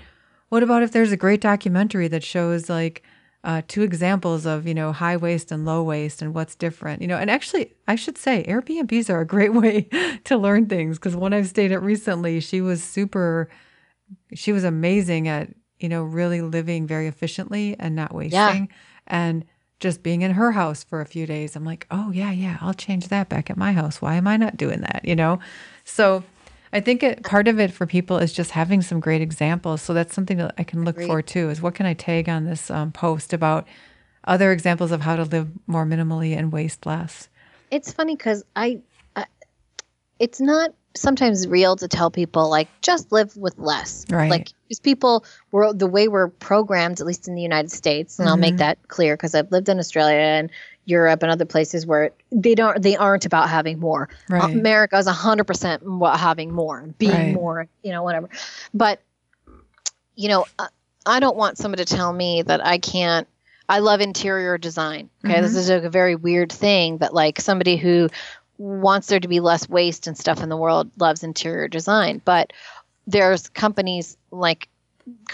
what about if there's a great documentary that shows like uh, two examples of you know high waste and low waste and what's different you know and actually i should say airbnbs are a great way to learn things because one i've stayed at recently she was super she was amazing at you know really living very efficiently and not wasting and just being in her house for a few days. I'm like oh yeah yeah i'll change that back at my house. Why am i not doing that? You know? So i think it, part of it for people is just having some great examples. So that's something that i can look Agreed. for too is what can i tag on this um, post about other examples of how to live more minimally and waste less? It's funny because I, I, it's not sometimes real to tell people like just live with less, Right. Like because people were the way we're programmed, at least in the United States, and I'll make Mhm. that clear because I've lived in Australia and Europe and other places where they don't they aren't about having more. Right. America is hundred percent about having more, being Right. more, you know, whatever. But you know, I- don't want someone to tell me that I can't. I love interior design. Okay, this Mhm. is a very weird thing that like somebody who wants there to be less waste and stuff in the world loves interior design, but there's companies like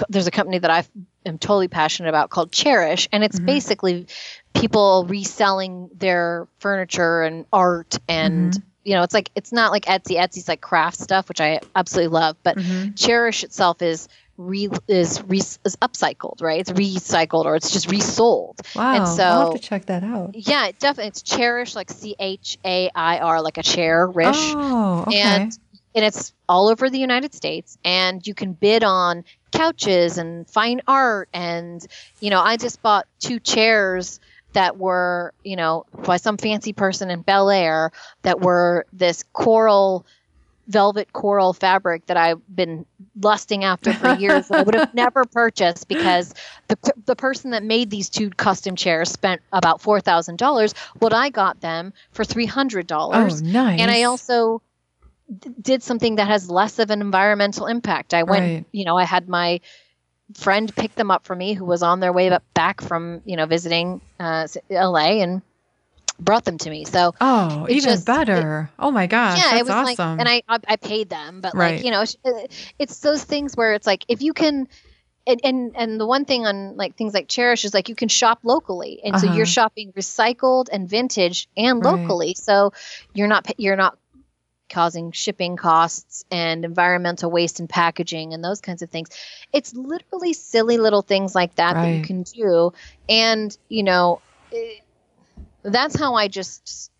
there's a company that I am totally passionate about called Chairish, and it's Mhm. basically people reselling their furniture and art and Mhm. you know it's like it's not like Etsy. Etsy's like craft stuff, which I absolutely love, but Mhm. Chairish itself is re is re, is upcycled, right? It's recycled or it's just resold. wow and i'll have to check that out Yeah, it definitely. It's Chairish, like C H A I R, like a chair, rish, oh okay and and it's all over the United States. And you can bid on couches and fine art, and you know, I just bought two chairs that were, you know, by some fancy person in Bel Air that were this coral velvet coral fabric that I've been lusting after for years that I would have never purchased because the, the person that made these two custom chairs spent about $4,000. What I got them for $300. oh nice And I also d- did something that has less of an environmental impact. I went, Right. you know, I had my friend pick them up for me who was on their way back from, you know, visiting uh, LA and brought them to me. So, oh even just- better oh my gosh yeah, that's it was awesome like, and I, I paid them, but Right. like you know, it's, it's those things where it's like if you can, and and and the one thing on like things like Chairish is like you can shop locally, and so Uh-huh. you're shopping recycled and vintage and Right. locally, so you're not you're not causing shipping costs and environmental waste and packaging and those kinds of things. It's literally silly little things like that that you can do, and you know. It, that's how I just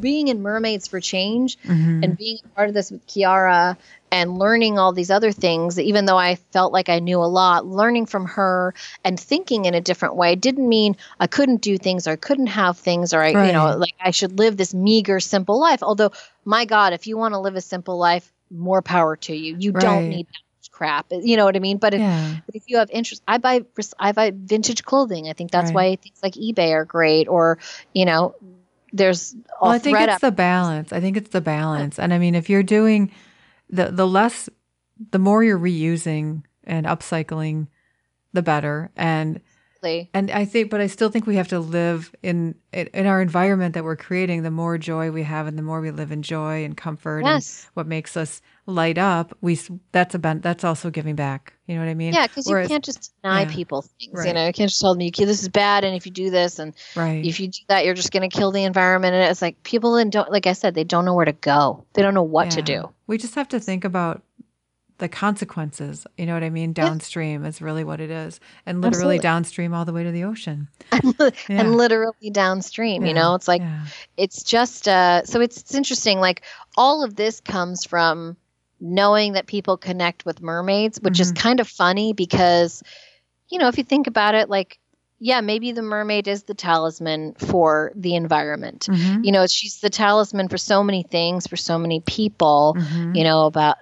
being in Mermaids for Change Mhm. and being a part of this with Kiara and learning all these other things, even though I felt like I knew a lot, learning from her and thinking in a different way didn't mean I couldn't do things or I couldn't have things or I, you know, like I should live this meager, simple life. Although, my God, if you want to live a simple life, more power to you. You Right. don't need that crap. You know what I mean? But if, yeah but if you have interest, I buy I buy vintage clothing. I think that's Right. why things like eBay are great. Or you know, there's well, I think it's up. the balance. I think it's the balance. And I mean, if you're doing the the less, the more you're reusing and upcycling, the better. And And I think, but I still think we have to live in in our environment that we're creating. The more joy we have, and the more we live in joy and comfort, Yes. and what makes us light up, we that's a that's also giving back. You know what I mean? Yeah, because you can't just deny yeah, people things. right. You know, you can't just tell them you this is bad, and if you do this, and right. if you do that, you're just going to kill the environment. And it's like people and don't, like I said, they don't know where to go. They don't know what to do. We just have to think about the consequences. You know what I mean? Downstream is really what it is, and literally Absolutely. downstream all the way to the ocean. Yeah. and literally downstream. You know, it's like yeah. it's just uh, so it's it's interesting. Like all of this comes from knowing that people connect with mermaids, which is Mhm. kind of funny because you know if you think about it, like yeah, maybe the mermaid is the talisman for the environment. Mhm, You know, she's the talisman for so many things for so many people. mhm. you know about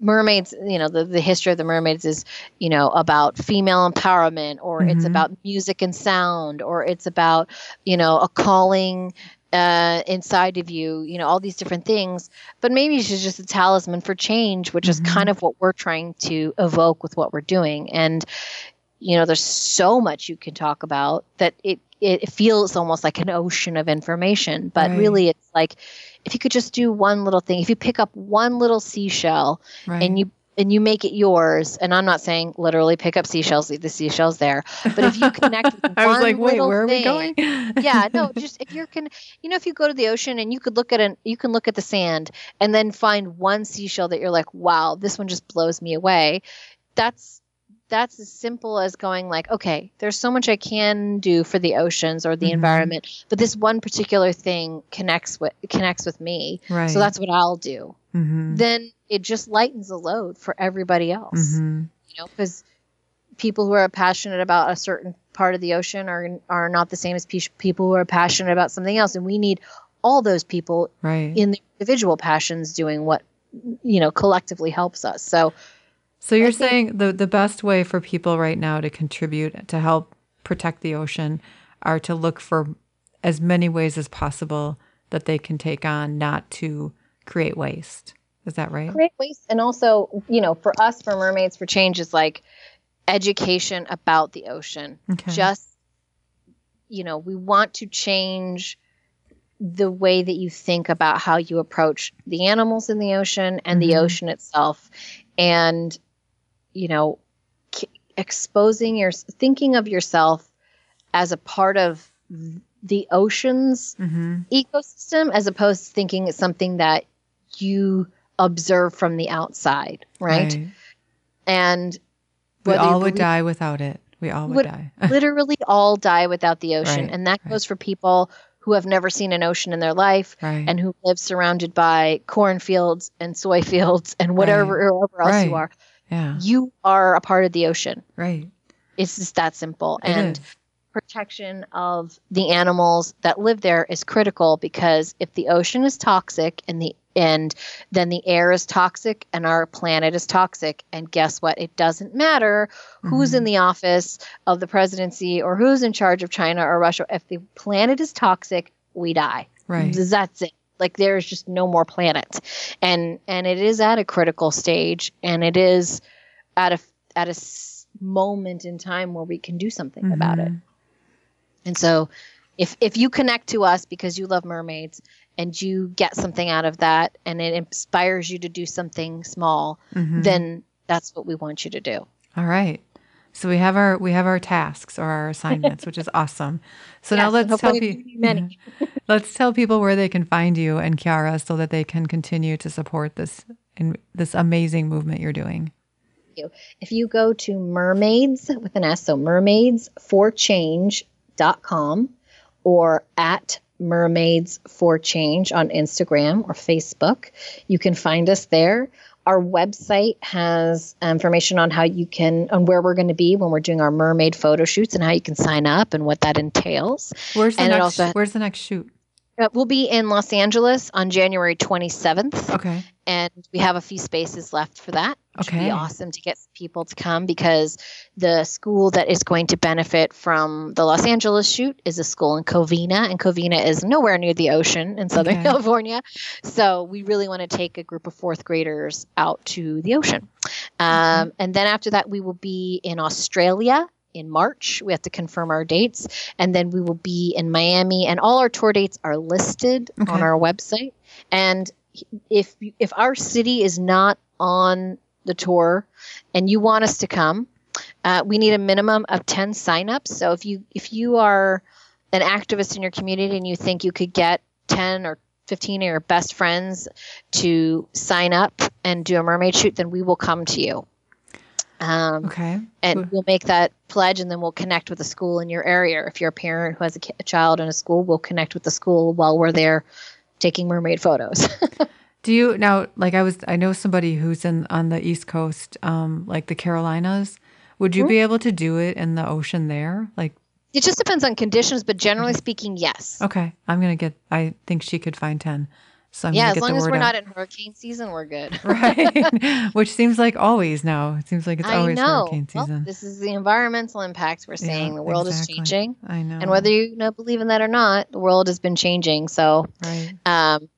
mermaids you know the, the history of the mermaids is you know about female empowerment or it's Mhm. about music and sound or it's about you know a calling uh, inside of you you know all these different things but maybe she's just a talisman for change which is Mhm. kind of what we're trying to evoke with what we're doing and you know there's so much you can talk about that it it feels almost like an ocean of information but Right. really it's like if you could just do one little thing if you pick up one little seashell right. and you and you make it yours and i'm not saying literally pick up seashells leave the seashells there but if you connect with I was like, wait, where are we going? yeah no just if you're can you know if you go to the ocean and you could look at an you can look at the sand and then find one seashell that you're like wow this one just blows me away that's that's as simple as going like okay there's so much i can do for the oceans or the Mhm. environment but this one particular thing connects with connects with me right. so that's what i'll do hmm then it just lightens the load for everybody else hmm you know because people who are passionate about a certain part of the ocean are are not the same as pe- people who are passionate about something else and we need all those people Right. in the individual passions doing what you know collectively helps us so So you're think- saying the the best way for people right now to contribute to help protect the ocean are to look for as many ways as possible that they can take on not to create waste. Is that right? create waste and also you know for us for mermaids for change is like education about the ocean Okay. just you know we want to change the way that you think about how you approach the animals in the ocean and the Mhm. ocean itself and you know k- exposing your thinking of yourself as a part of the ocean's hmm ecosystem as opposed to thinking it's something that you observe from the outside right, and We all would die without it. We all would, Would- die. literally all die without the ocean Right, and that right. goes for people who have never seen an ocean in their life right. and who live surrounded by cornfields and soy fields and whatever wherever else you are yeah. you are a part of the ocean Right. it's just that simple It and is. protection of the animals that live there is critical because if the ocean is toxic and the and then the air is toxic and our planet is toxic and guess what it doesn't matter who's Mm-hmm. in the office of the presidency or who's in charge of China or Russia if the planet is toxic we die Right. that's it like there's just no more planet and and it is at a critical stage and it is at a at a s- moment in time where we can do something about it and so if if you connect to us because you love mermaids and you get something out of that and it inspires you to do something small Mhm. then that's what we want you to do All right. So we have our we have our tasks or our assignments, which is awesome. So now let's tell people many. let's tell people where they can find you and Kiara so that they can continue to support this in this amazing movement you're doing. if you go to mermaids with an S, so mermaidsforchange.com or at mermaids for change on Instagram or Facebook, you can find us there. Our website has uh, information on how you can, on where we're going to be when we're doing our mermaid photo shoots and how you can sign up and what that entails. Where's the And next also- where's the next shoot? Uh, we'll be in Los Angeles on January 27th. Okay. and we have a few spaces left for that. Which would Okay. be awesome to get people to come because the school that is going to benefit from the Los Angeles shoot is a school in Covina, and Covina is nowhere near the ocean in Southern Okay. California. So we really want to take a group of fourth graders out to the ocean. Um, And then after that, we will be in Australia in March. We have to confirm our dates, and then we will be in Miami, and all our tour dates are listed Okay. on our website. And if if our city is not on the tour, and you want us to come, uh, we need a minimum of ten signups. So if you if you are an activist in your community and you think you could get ten or 15 of your best friends to sign up and do a mermaid shoot, then we will come to you. Um, Okay. and we'll make that pledge and then we'll connect with the school in your area. If you're a parent who has a, ki- a child in a school, we'll connect with the school while we're there taking mermaid photos. Do you now like I was I know somebody who's in on the East Coast, um, like the Carolinas. Would Mm-hmm. you be able to do it in the ocean there? Like it just depends on conditions, but generally speaking, yes. okay, I'm gonna get I think she could find ten. So I'm yeah, as long as we're out. not in hurricane season, we're good. right. Which seems like always now. It seems like it's I always know. hurricane Well, season. this is the environmental impacts we're Yeah, seeing. the world exactly. is changing. I know. And whether you know, believe in that or not, the world has been changing. So right. um,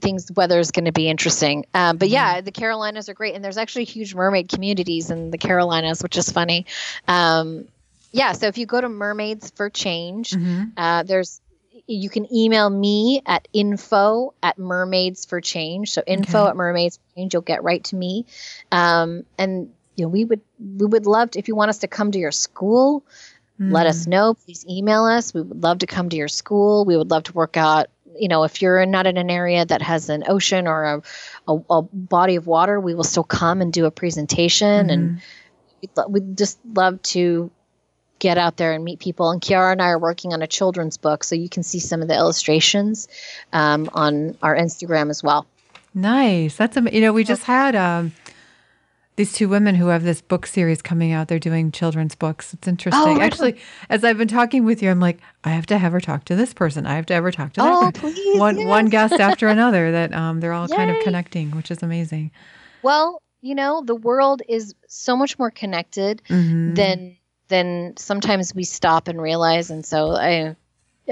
things weather is going to be interesting. Um, but Mm-hmm. yeah, the Carolinas are great, and there's actually huge mermaid communities in the Carolinas, which is funny. Um, yeah, so if you go to Mermaids for Change, Mhm. uh, there's you can email me at info at mermaids for change so info Okay. at mermaids for change you'll get right to me um, and you know we would we would love to if you want us to come to your school let Mm. us know please email us we would love to come to your school we would love to work out you know if you're not in an area that has an ocean or a, a, a body of water we will still come and do a presentation and Mhm. we'd, lo- we'd just love to get out there and meet people and kiara and i are working on a children's book so you can see some of the illustrations um, on our instagram as well Nice. That's you know we just had um, these two women who have this book series coming out. They're doing children's books. It's interesting. Oh? Actually, as I've been talking with you, I'm like, I have to have her talk to this person. I have to have her talk to that. Oh, please, One one guest after another. That um, they're all kind of connecting, which is amazing. well you know the world is so much more connected Mhm. than than sometimes we stop and realize and so i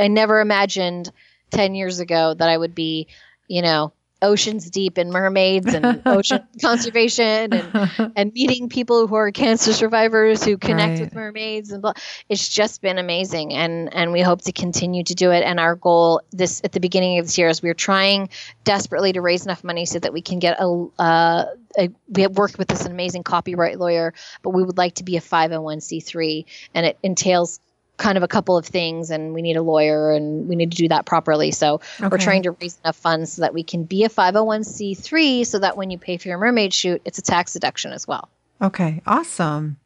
i never imagined 10 years ago that i would be you know oceans deep in mermaids and ocean conservation and and meeting people who are cancer survivors who connect with mermaids and blah. it's just been amazing and and we hope to continue to do it and our goal this at the beginning of this year is we're trying desperately to raise enough money so that we can get a, uh, a we have worked with this amazing copyright lawyer but we would like to be a 501c3 and it entails kind of a couple of things and we need a lawyer and we need to do that properly so we're trying to raise enough funds so that we can be a 501c3 so that when you pay for your mermaid shoot it's a tax deduction as well Okay, awesome.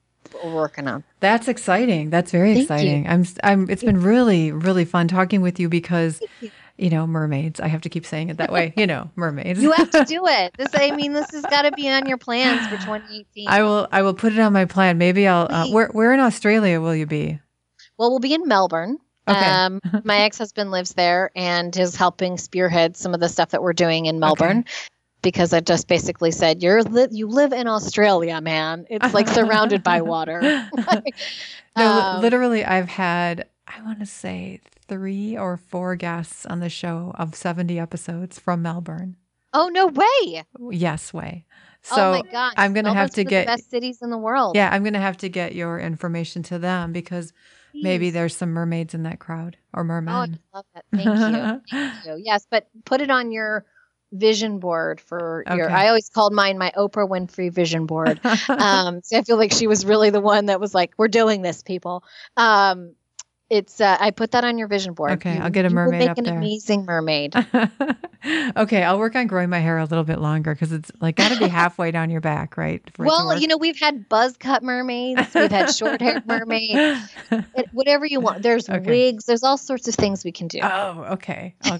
we're working on That's exciting. That's very Thank exciting. I'm I'm it's been really really fun talking with you because you know, mermaids. I have to keep saying it that way. You know, mermaids. you have to do it this i mean this has got to be on your plans for 2018 I will I will put it on my plan. Maybe I'll uh, where where in Australia will you be? Well we'll be in melbourne Okay. Um, my ex-husband lives there and is helping spearhead some of the stuff that we're doing in Melbourne. Because I just basically said, "You're li- you live in Australia, man. It's like surrounded by water." no, Um, literally I've had I want to say 3 or 4 guests on the show of 70 episodes from Melbourne. oh no way! Yes, way. So oh my gosh! I'm going to have Melbourne's to get the best cities in the world. Yeah, I'm going to have to get your information to them because maybe there's some mermaids in that crowd or Oh, I love that. Thank you. Thank you. Yes, but put it on your vision board for your. I always called mine my Oprah Winfrey vision board. um, so I feel like she was really the one that was like, "We're doing this, people." Um, it's uh, I put that on your vision board. Okay, You- I'll get a mermaid make up an there. amazing mermaid. okay, I'll work on growing my hair a little bit longer because it's like got to be halfway down your back, right? for it to well, you know, we've had buzz cut mermaids, we've had short haired mermaids, it- whatever you want. There's Okay. wigs. There's all sorts of things we can do. Oh, okay. I'll,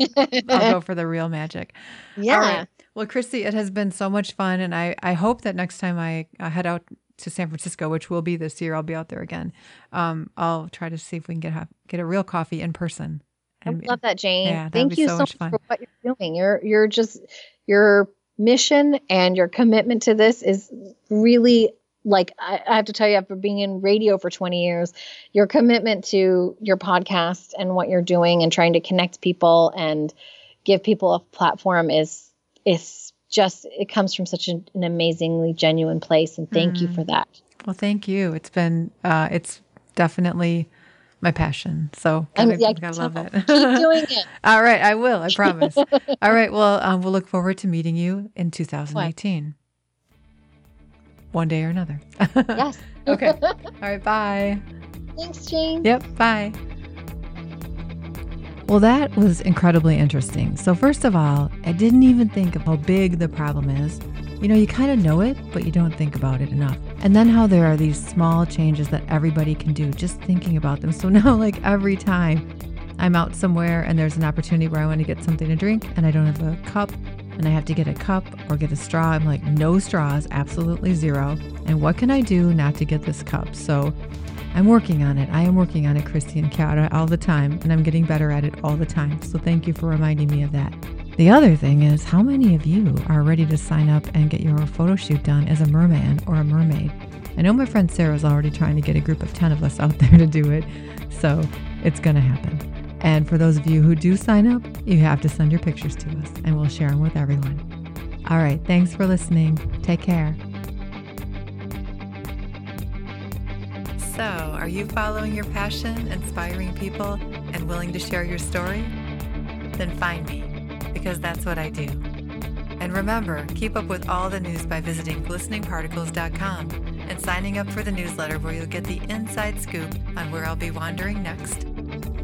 I'll go for the real magic. yeah. Right. Well, Christy, it has been so much fun, and I I hope that next time I, I head out to San Francisco, which will be this year, I'll be out there again. Um, I'll try to see if we can get have, get a real coffee in person. I love that, Jane. Yeah, Thank you so much for what you're doing. You're you're just your mission and your commitment to this is really like I, I have to tell you after being in radio for 20 years your commitment to your podcast and what you're doing and trying to connect people and give people a platform is is just it comes from such an, an amazingly genuine place and thank you Mhm. for that Well, thank you. It's been uh, it's definitely my passion. So yeah, I love it. Keep doing it. All right, I will. I promise. All right. Well, um, we'll look forward to meeting you in 2018. One day or another. Yes. okay. All right. Bye. Thanks, Jane. Yep. Bye. Well, that was incredibly interesting. So, first of all, I didn't even think of how big the problem is. You know, you kind of know it, but you don't think about it enough. And then how there are these small changes that everybody can do just thinking about them. So now, like every time I'm out somewhere and there's an opportunity where I want to get something to drink and I don't have a cup and I have to get a cup or get a straw, I'm like, no straws, absolutely zero. And what can I do not to get this cup? So I'm working on it. I am working on it, Christy and Kiara, all the time, and I'm getting better at it all the time. So thank you for reminding me of that. The other thing is, how many of you are ready to sign up and get your photo shoot done as a merman or a mermaid? I know my friend Sarah's already trying to get a group of 10 of us out there to do it, so it's going to happen. And for those of you who do sign up, you have to send your pictures to us and we'll share them with everyone. All right, thanks for listening. Take care. So, are you following your passion, inspiring people, and willing to share your story? Then find me, because that's what I do. And remember, keep up with all the news by visiting glisteningparticles.com and signing up for the newsletter where you'll get the inside scoop on where I'll be wandering next,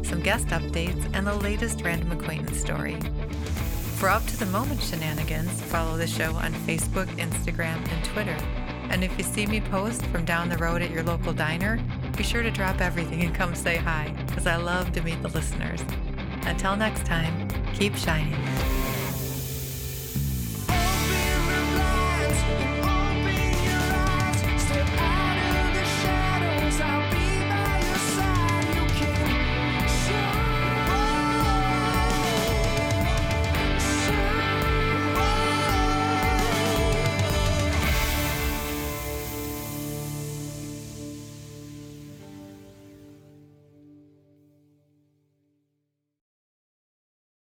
some guest updates, and the latest random acquaintance story. For up to the moment shenanigans, follow the show on Facebook, Instagram, and Twitter. And if you see me post from down the road at your local diner, be sure to drop everything and come say hi, because I love to meet the listeners. Until next time, keep shining.